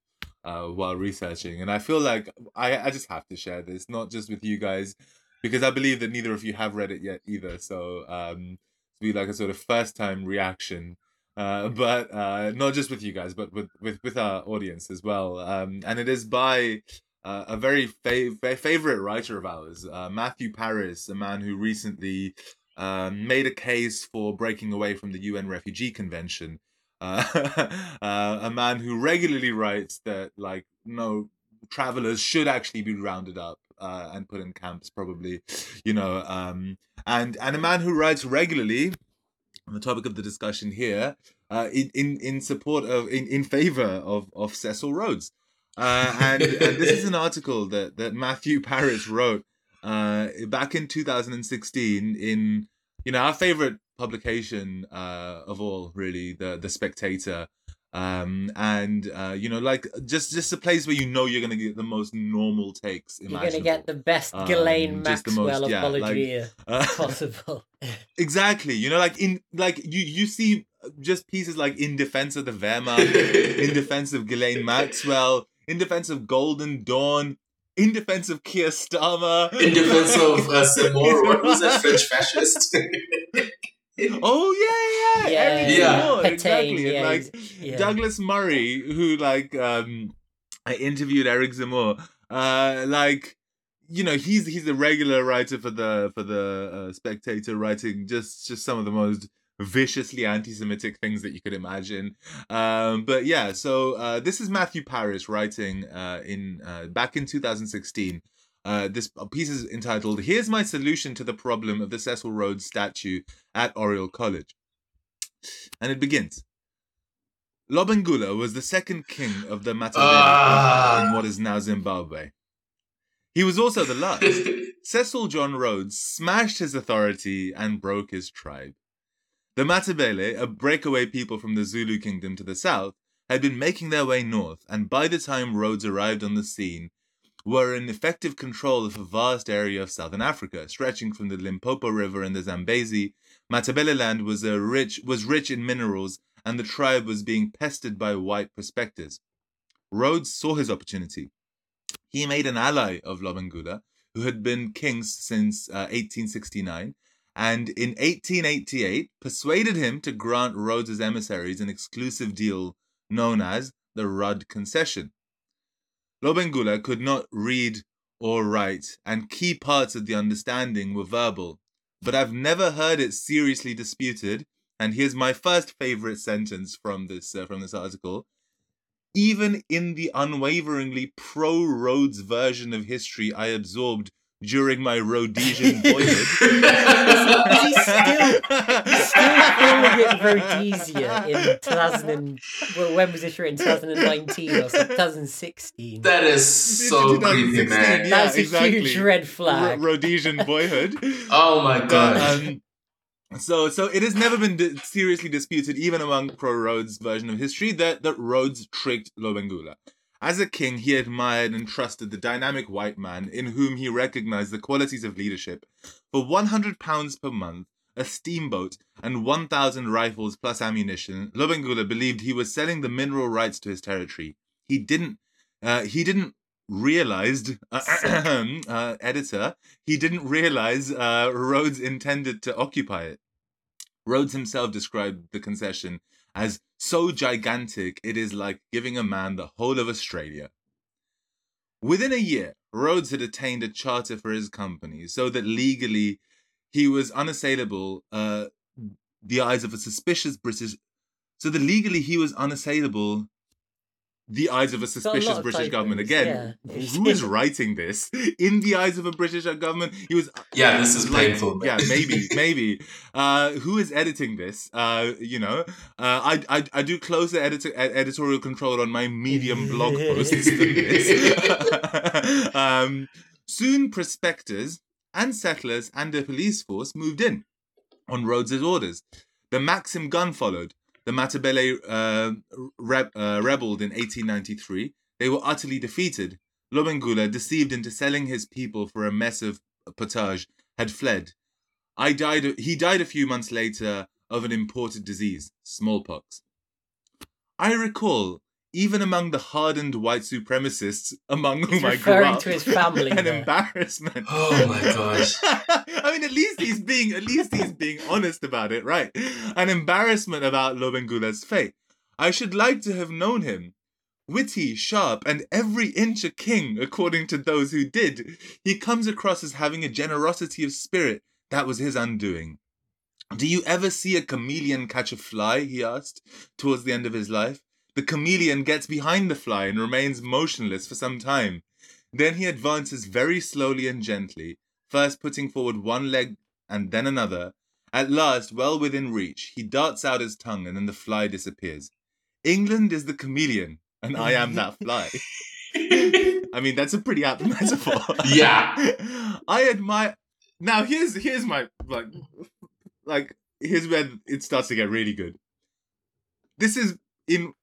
uh, while researching, and I feel like I, I just have to share this, not just with you guys, because I believe that neither of you have read it yet either. So um, be like a sort of first time reaction uh, but uh, not just with you guys, but with, with, with our audience as well. Um, and it is by uh, a very fav- favorite writer of ours, uh, Matthew Parris, a man who recently um, made a case for breaking away from the UN Refugee Convention. Uh, a man who regularly writes that, like, no, travelers should actually be rounded up and put in camps, probably, you know. Um, and and a man who writes regularly on the topic of the discussion here, uh, in, in in support of in, in favor of of Cecil Rhodes. Uh, and, and this is an article that that Matthew Parris wrote uh, back in 2016 in you know our favorite publication uh, of all, really, the the Spectator. Um, and uh, you know, like just just a place where you know you're gonna get the most normal takes. In. You're gonna get the best Ghislaine Um, just the Maxwell most- yeah, like- Uh, possible. exactly. You know, like in like you you see just pieces like in defense of the Wehrmacht, in defense of Ghislaine Maxwell, in defense of Golden Dawn, in defense of Keir Starmer, In defense of uh, Zemmour, what was that French fascist? Oh yeah, yeah, Yeah, Eric yeah. Zemmour, Petain, exactly. And, yeah, like yeah. Douglas Murray, who like um, I interviewed Eric Zemmour, uh, like you know he's he's a regular writer for the for the uh, Spectator, writing just just some of the most viciously anti-Semitic things that you could imagine. Um, but yeah, so uh, this is Matthew Parris writing uh, in uh, back in 2016. Uh, this piece is entitled "Here's My Solution to the Problem of the Cecil Rhodes Statue at Oriel College," and it begins. Lobengula was the second king of the Matabele Ah. in what is now Zimbabwe. He was also the last. Cecil John Rhodes smashed his authority and broke his tribe. The Matabele, a breakaway people from the Zulu kingdom to the south, had been making their way north, and by the time Rhodes arrived on the scene, were in effective control of a vast area of southern Africa, stretching from the Limpopo River and the Zambezi. Matabele land was rich was rich in minerals, and the tribe was being pestered by white prospectors. Rhodes saw his opportunity. He made an ally of Lobengula, who had been king since uh, 1869, and in 1888 persuaded him to grant Rhodes's emissaries an exclusive deal known as the Rudd Concession. Lobengula could not read or write, and key parts of the understanding were verbal, but I've never heard it seriously disputed. And here's my first favorite sentence from this uh, from this article. Even in the unwaveringly pro Rhodes version of history I absorbed during my Rhodesian boyhood. Is he still- Still calling it Rhodesia in 2000. And, well, when was this written? 2019 or 2016. that is so creepy, man. yeah, That's a exactly. huge red flag. Ro- Rhodesian boyhood. Oh my god. um, so, so it has never been di- seriously disputed, even among pro Rhodes version of history, that that Rhodes tricked Lobengula. As a king, he admired and trusted the dynamic white man, in whom he recognized the qualities of leadership. For one hundred pounds per month, a steamboat, and one thousand rifles plus ammunition, Lobengula believed he was selling the mineral rights to his territory. He didn't. Uh, he didn't realized uh, uh, editor he didn't realize uh, Rhodes intended to occupy it. Rhodes himself described the concession as so gigantic it is like giving a man the whole of Australia. Within a year, Rhodes had attained a charter for his company so that legally he was unassailable uh, the eyes of a suspicious British so that legally he was unassailable the eyes of a got a suspicious British government again. yeah. Who is writing this in the eyes of a British government? He was yeah, this is like, painful. man. yeah, maybe, maybe. Uh, who is editing this? Uh, you know, uh, I, I, I do closer editor, ed- editorial control on my Medium blog posts than this. um, soon, prospectors and settlers and a police force moved in on Rhodes's orders. The Maxim gun followed. The Matabele uh, re- uh, rebelled in 1893. They were utterly defeated. Lobengula, deceived into selling his people for a mess of potage, had fled. I died. He died a few months later of an imported disease, smallpox. I recall, even among the hardened white supremacists among He's whom I grew referring up, to his family an there. embarrassment. Oh my gosh. I mean, at least he's being at least he's being honest about it, right? An embarrassment about Lobengula's fate. I should like to have known him. Witty, sharp, and every inch a king, according to those who did. He comes across as having a generosity of spirit. That was his undoing. Do you ever see a chameleon catch a fly? He asked, towards the end of his life. The chameleon gets behind the fly and remains motionless for some time. Then he advances very slowly and gently, first putting forward one leg and then another. At last, well within reach, he darts out his tongue and then the fly disappears. England is the chameleon, and I am that fly. I mean, that's a pretty apt metaphor. Yeah. I admire. Now here's here's my like like here's where it starts to get really good. This is in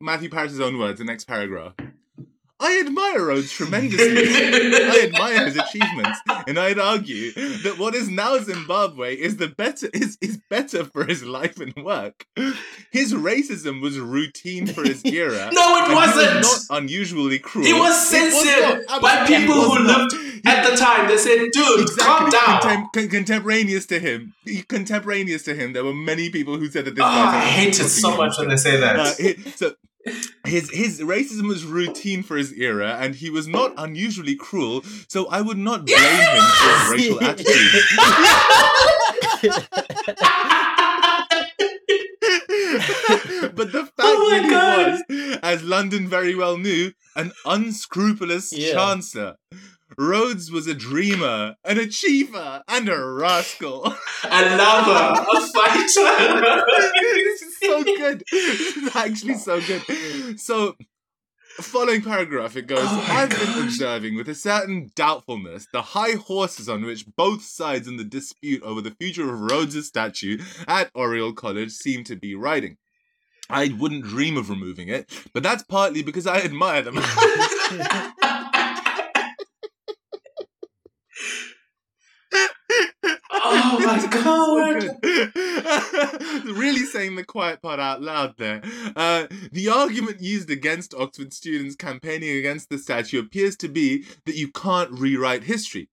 Matthew Parris's own words, the next paragraph. I admire Rhodes tremendously. I admire his achievements, and I'd argue that what is now Zimbabwe is the better is, is better for his life and work. His racism was routine for his era. No, it wasn't. was not unusually cruel. He was It was censored by people who lived at the time. They said, dude, calm down. Contem- con- contemporaneous to him, contemporaneous to him, there were many people who said that this. Oh, I hate it so much when they say that. uh, so his his racism was routine for his era, and he was not unusually cruel. So I would not blame him for his racial attitude. but the fact Oh really God. was, as London very well knew, an unscrupulous Yeah. chancer. Rhodes was a dreamer, an achiever, and a rascal. a lover, a fighter. this is so good. This is actually so good. So, following paragraph, it goes Oh I've been observing with a certain doubtfulness the high horses on which both sides in the dispute over the future of Rhodes' statue at Oriel College seem to be riding. I wouldn't dream of removing it, but that's partly because I admire them. So god. really saying the quiet part out loud there. Uh, the argument used against Oxford students campaigning against the statue appears to be that you can't rewrite history.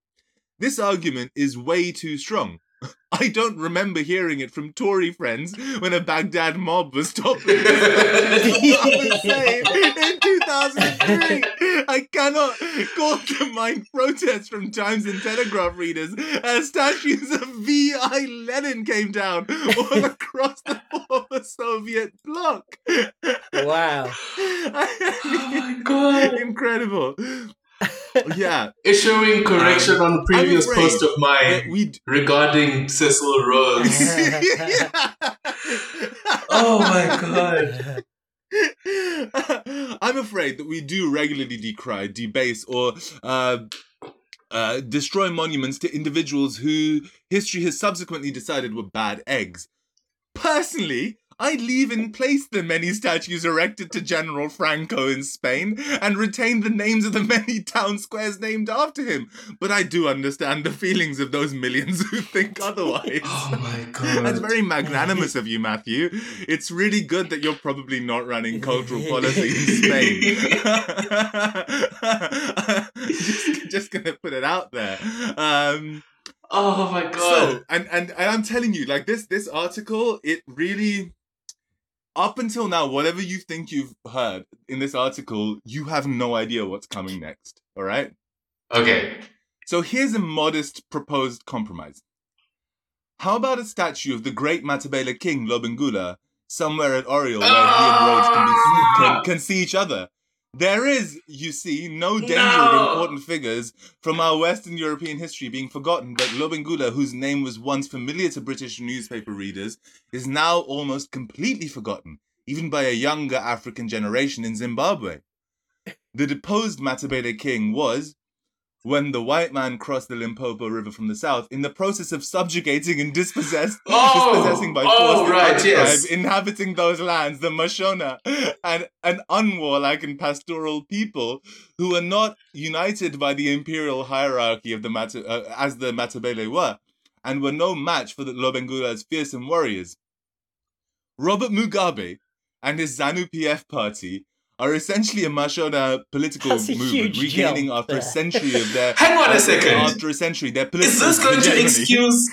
This argument is way too strong. I don't remember hearing it from Tory friends when a Baghdad mob was toppling the statue in 2003. I cannot call to mind protests from Times and Telegraph readers as statues of V.I. Lenin came down all across the former Soviet bloc. wow. Oh my god. Incredible. Yeah, Issuing correction on a previous post of mine we. d- regarding Cecil Rhodes. oh my god. I'm afraid that we do regularly decry, debase, or uh, uh, destroy monuments to individuals who history has subsequently decided were bad eggs. Personally, I'd leave in place the many statues erected to General Franco in Spain and retain the names of the many town squares named after him. But I do understand the feelings of those millions who think otherwise. Oh my god. That's very magnanimous of you, Matthew. It's really good that you're probably not running cultural policy in Spain. just, just gonna put it out there. Um, Oh my god. so, and, and and I'm telling you, like this this article, it really, up until now, whatever you think you've heard in this article, you have no idea what's coming next. All right. okay. So here's a modest proposed compromise. How about a statue of the great Matabele king Lobengula somewhere at Oriel where he and Rhodes can, be, can, can see each other? There is, you see, no danger of important figures from our Western European history being forgotten, but Lobengula, whose name was once familiar to British newspaper readers, is now almost completely forgotten, even by a younger African generation in Zimbabwe. The deposed Matabele king was, when the white man crossed the Limpopo River from the south, in the process of subjugating and dispossessed, Oh, dispossessing by oh, force the right, yes. tribe inhabiting those lands, the Mashona, and an unwarlike and pastoral people who were not united by the imperial hierarchy of the Mata- uh, as the Matabele were, and were no match for the Lobengula's fearsome warriors. Robert Mugabe and his ZANU PF party are essentially a Mashona uh, political That's movement, regaining jump after a century of their Hang on a second. after a century their political Is this going to excuse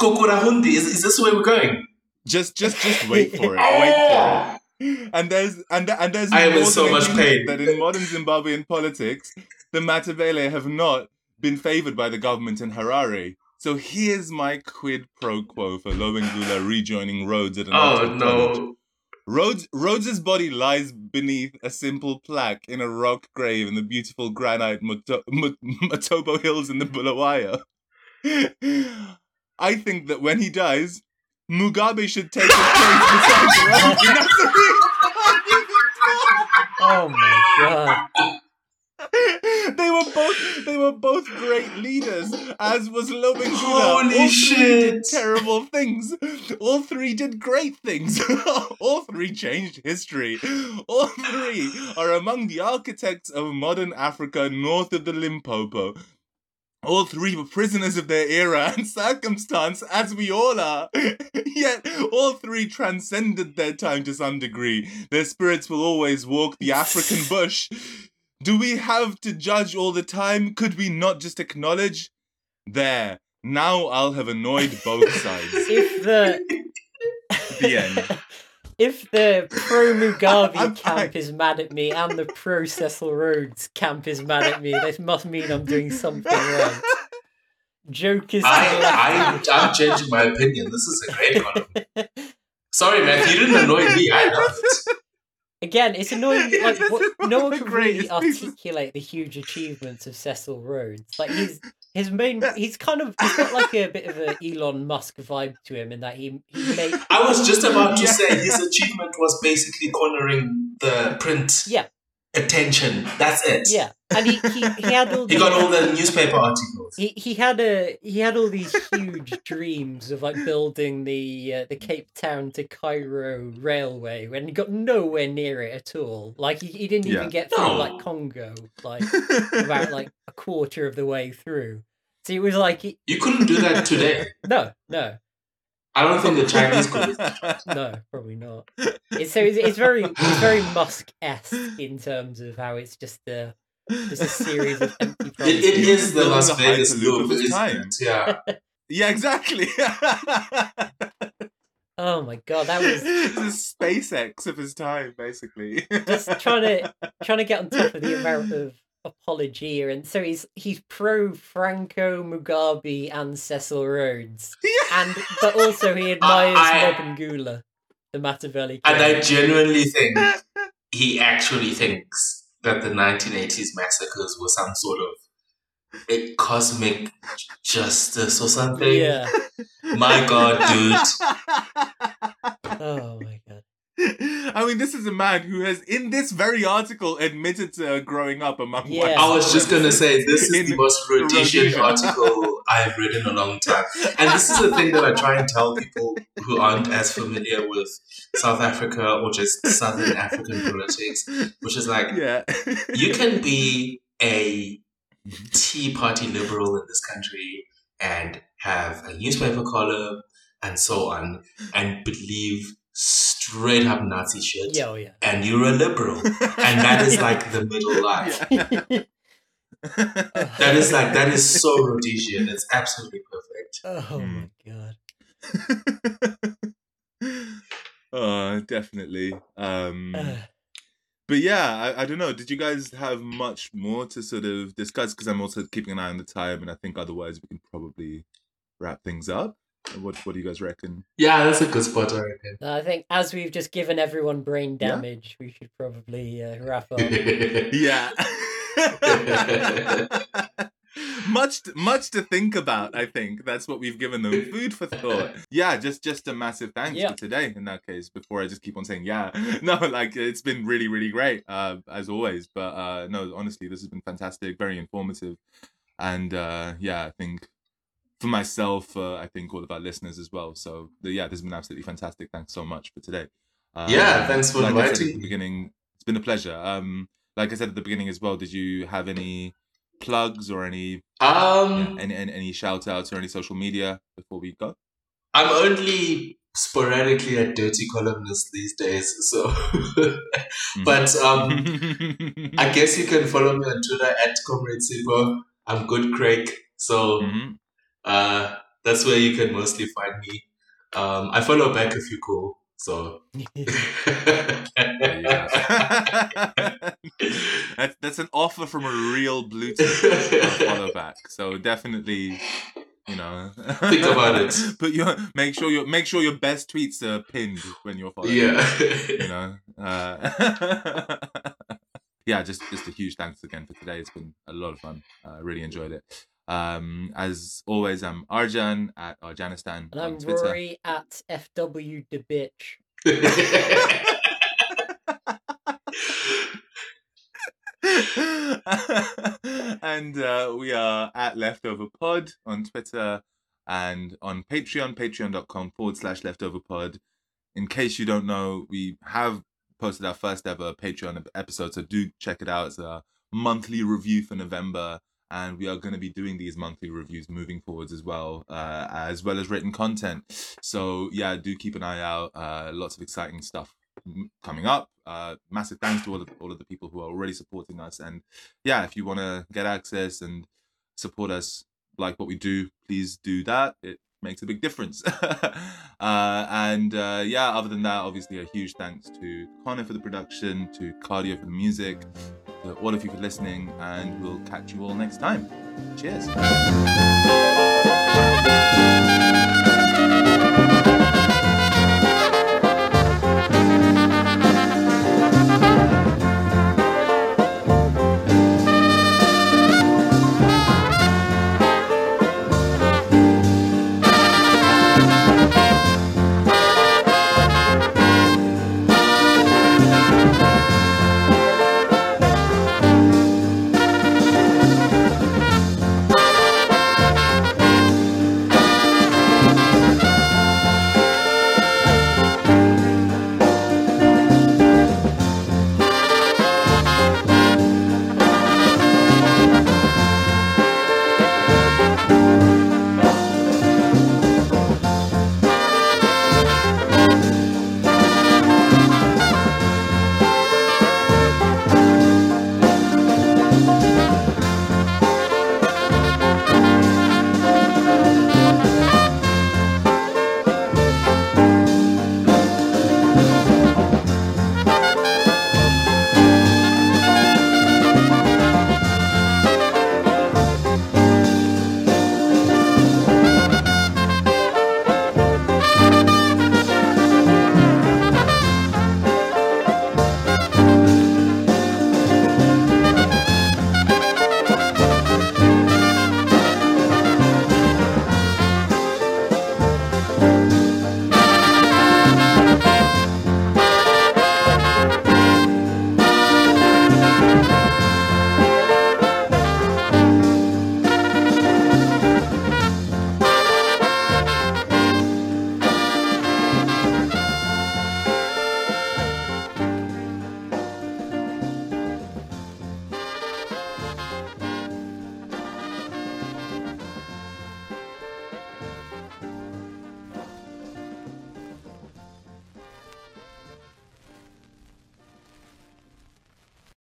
Gukurahundi? Is, is this where we're going? Just, just, just wait for it. Oh! Wait for it. And there's and and there's I am in so much pain. that in modern Zimbabwean politics, the Matabele have not been favored by the government in Harare. So here's my quid pro quo for Lobengula rejoining Rhodes at an Oh Oxford college. Rhodes Rhodes's body lies beneath a simple plaque in a rock grave in the beautiful granite Moto- Mo- Matobo Hills in the Bulawayo. I think that when he dies, Mugabe should take his place beside Nasser. Oh my god. they were both they were both great leaders, as was Lobengula. Holy All three did shit. terrible things. All three did great things. All three changed history. All three are among the architects of modern Africa north of the Limpopo. All three were prisoners of their era and circumstance, as we all are. Yet, all three transcended their time to some degree. Their spirits will always walk the African bush. Do we have to judge all the time? Could we not just acknowledge? There, now I'll have annoyed both sides. If the the end. if the pro Mugabe I'm camp fine. is mad at me and the pro Cecil Rhodes camp is mad at me, this must mean I'm doing something right. Joke is I, I, I'm changing my opinion. This is a great one. Sorry, man. You didn't annoy me. I loved it. Again, it's annoying. Like Yes, what, no one the can really greatest articulate the huge achievements of Cecil Rhodes. Like he's his main. He's kind of he's got like a bit of a Elon Musk vibe to him in that he he made I was just about to say his achievement was basically cornering the print Yeah. Attention. That's it. yeah, and he he, he had all He got all the newspaper articles. he he had a he had all these huge dreams of like building the uh, the Cape Town to Cairo railway when he got nowhere near it at all. Like he, he didn't Yeah. even get through No. like Congo, like about like a quarter of the way through. So it was like he, You couldn't do that today. no, no, I don't think the Chinese could. no, probably not. It's so it's, it's very it's very Musk esque in terms of how it's just a just a series of empty It, it is the Las the Vegas loop, of his isn't time. Yeah. yeah, exactly. Oh my god, that was the SpaceX of his time, basically. just trying to trying to get on top of the amount of apology and so he's he's pro Franco Mugabe and Cecil Rhodes and but also he admires I- Lobengula, the Machiavelli. And I genuinely think he actually thinks that the 1980s massacres were some sort of a cosmic justice or something. yeah. My God, dude. Oh my god. I mean, this is a man who has, in this very article, admitted to growing up among Yeah. white I was just gonna say this is In the most Rhodesian article I've read in a long time, and this is the thing that I try and tell people who aren't as familiar with South Africa or just Southern African politics, which is like Yeah. you can be a Tea Party liberal in this country and have a newspaper column and so on, and believe straight up Nazi shit, Yeah, oh yeah. and you're a liberal, and that is like the middle life. That is like that is so Rhodesian. It's absolutely perfect. Oh Hmm. my god. oh, definitely. Um, Uh, but yeah, I, I don't know. Did you guys have much more to sort of discuss? Because I'm also keeping an eye on the time, and I think otherwise we can probably wrap things up. What What do you guys reckon? Yeah, that's a good spot, I reckon. I think as we've just given everyone brain Yeah. damage, we should probably uh, wrap up. Yeah. much to, much to think about i think that's what we've given them food for thought yeah just just a massive thanks Yeah. for today in that case before i just keep on saying yeah no like it's been really really great uh as always but uh no honestly this has been fantastic very informative and uh yeah i think for myself uh, i think all of our listeners as well so yeah this has been absolutely fantastic thanks so much for today um, Yeah, thanks for like I said at inviting the beginning it's been a pleasure um like I said at the beginning as well, did you have any plugs or any Um, any, any any shout outs or any social media before we go? I'm only sporadically a dirty columnist these days, so. but um, I guess you can follow me on Twitter at Comrade Sipo. I'm good, Craig. So Mhm. Uh, that's where you can mostly find me. Um, I follow back if you call. So There you go. that's that's an offer from a real Bluetooth uh, follow back. So definitely You know, Think about it. Put your make sure your make sure your best tweets are pinned when you're following. Yeah. You know. Uh, yeah, just just a huge thanks again for today. It's been a lot of fun. I uh, really enjoyed it. Um, as always, I'm Arjan at Arjanistan And on I'm Twitter. Rory at FW the bitch. and uh, we are at Leftover Pod on Twitter and on Patreon, patreon.com forward slash leftover pod. In case you don't know, we have posted our first ever Patreon episode, so do check it out. It's a monthly review for November, and we are going to be doing these monthly reviews moving forwards as well, uh, as well as written content. So yeah, do keep an eye out. Uh, lots of exciting stuff coming up. Uh, massive thanks to all of all of the people who are already supporting us, and yeah, if you want to get access and support us like what we do, please do that. It makes a big difference. uh, and uh, yeah, other than that, obviously a huge thanks to Connor for the production, to Cardio for the music, all of you for listening, and we'll catch you all next time. Cheers.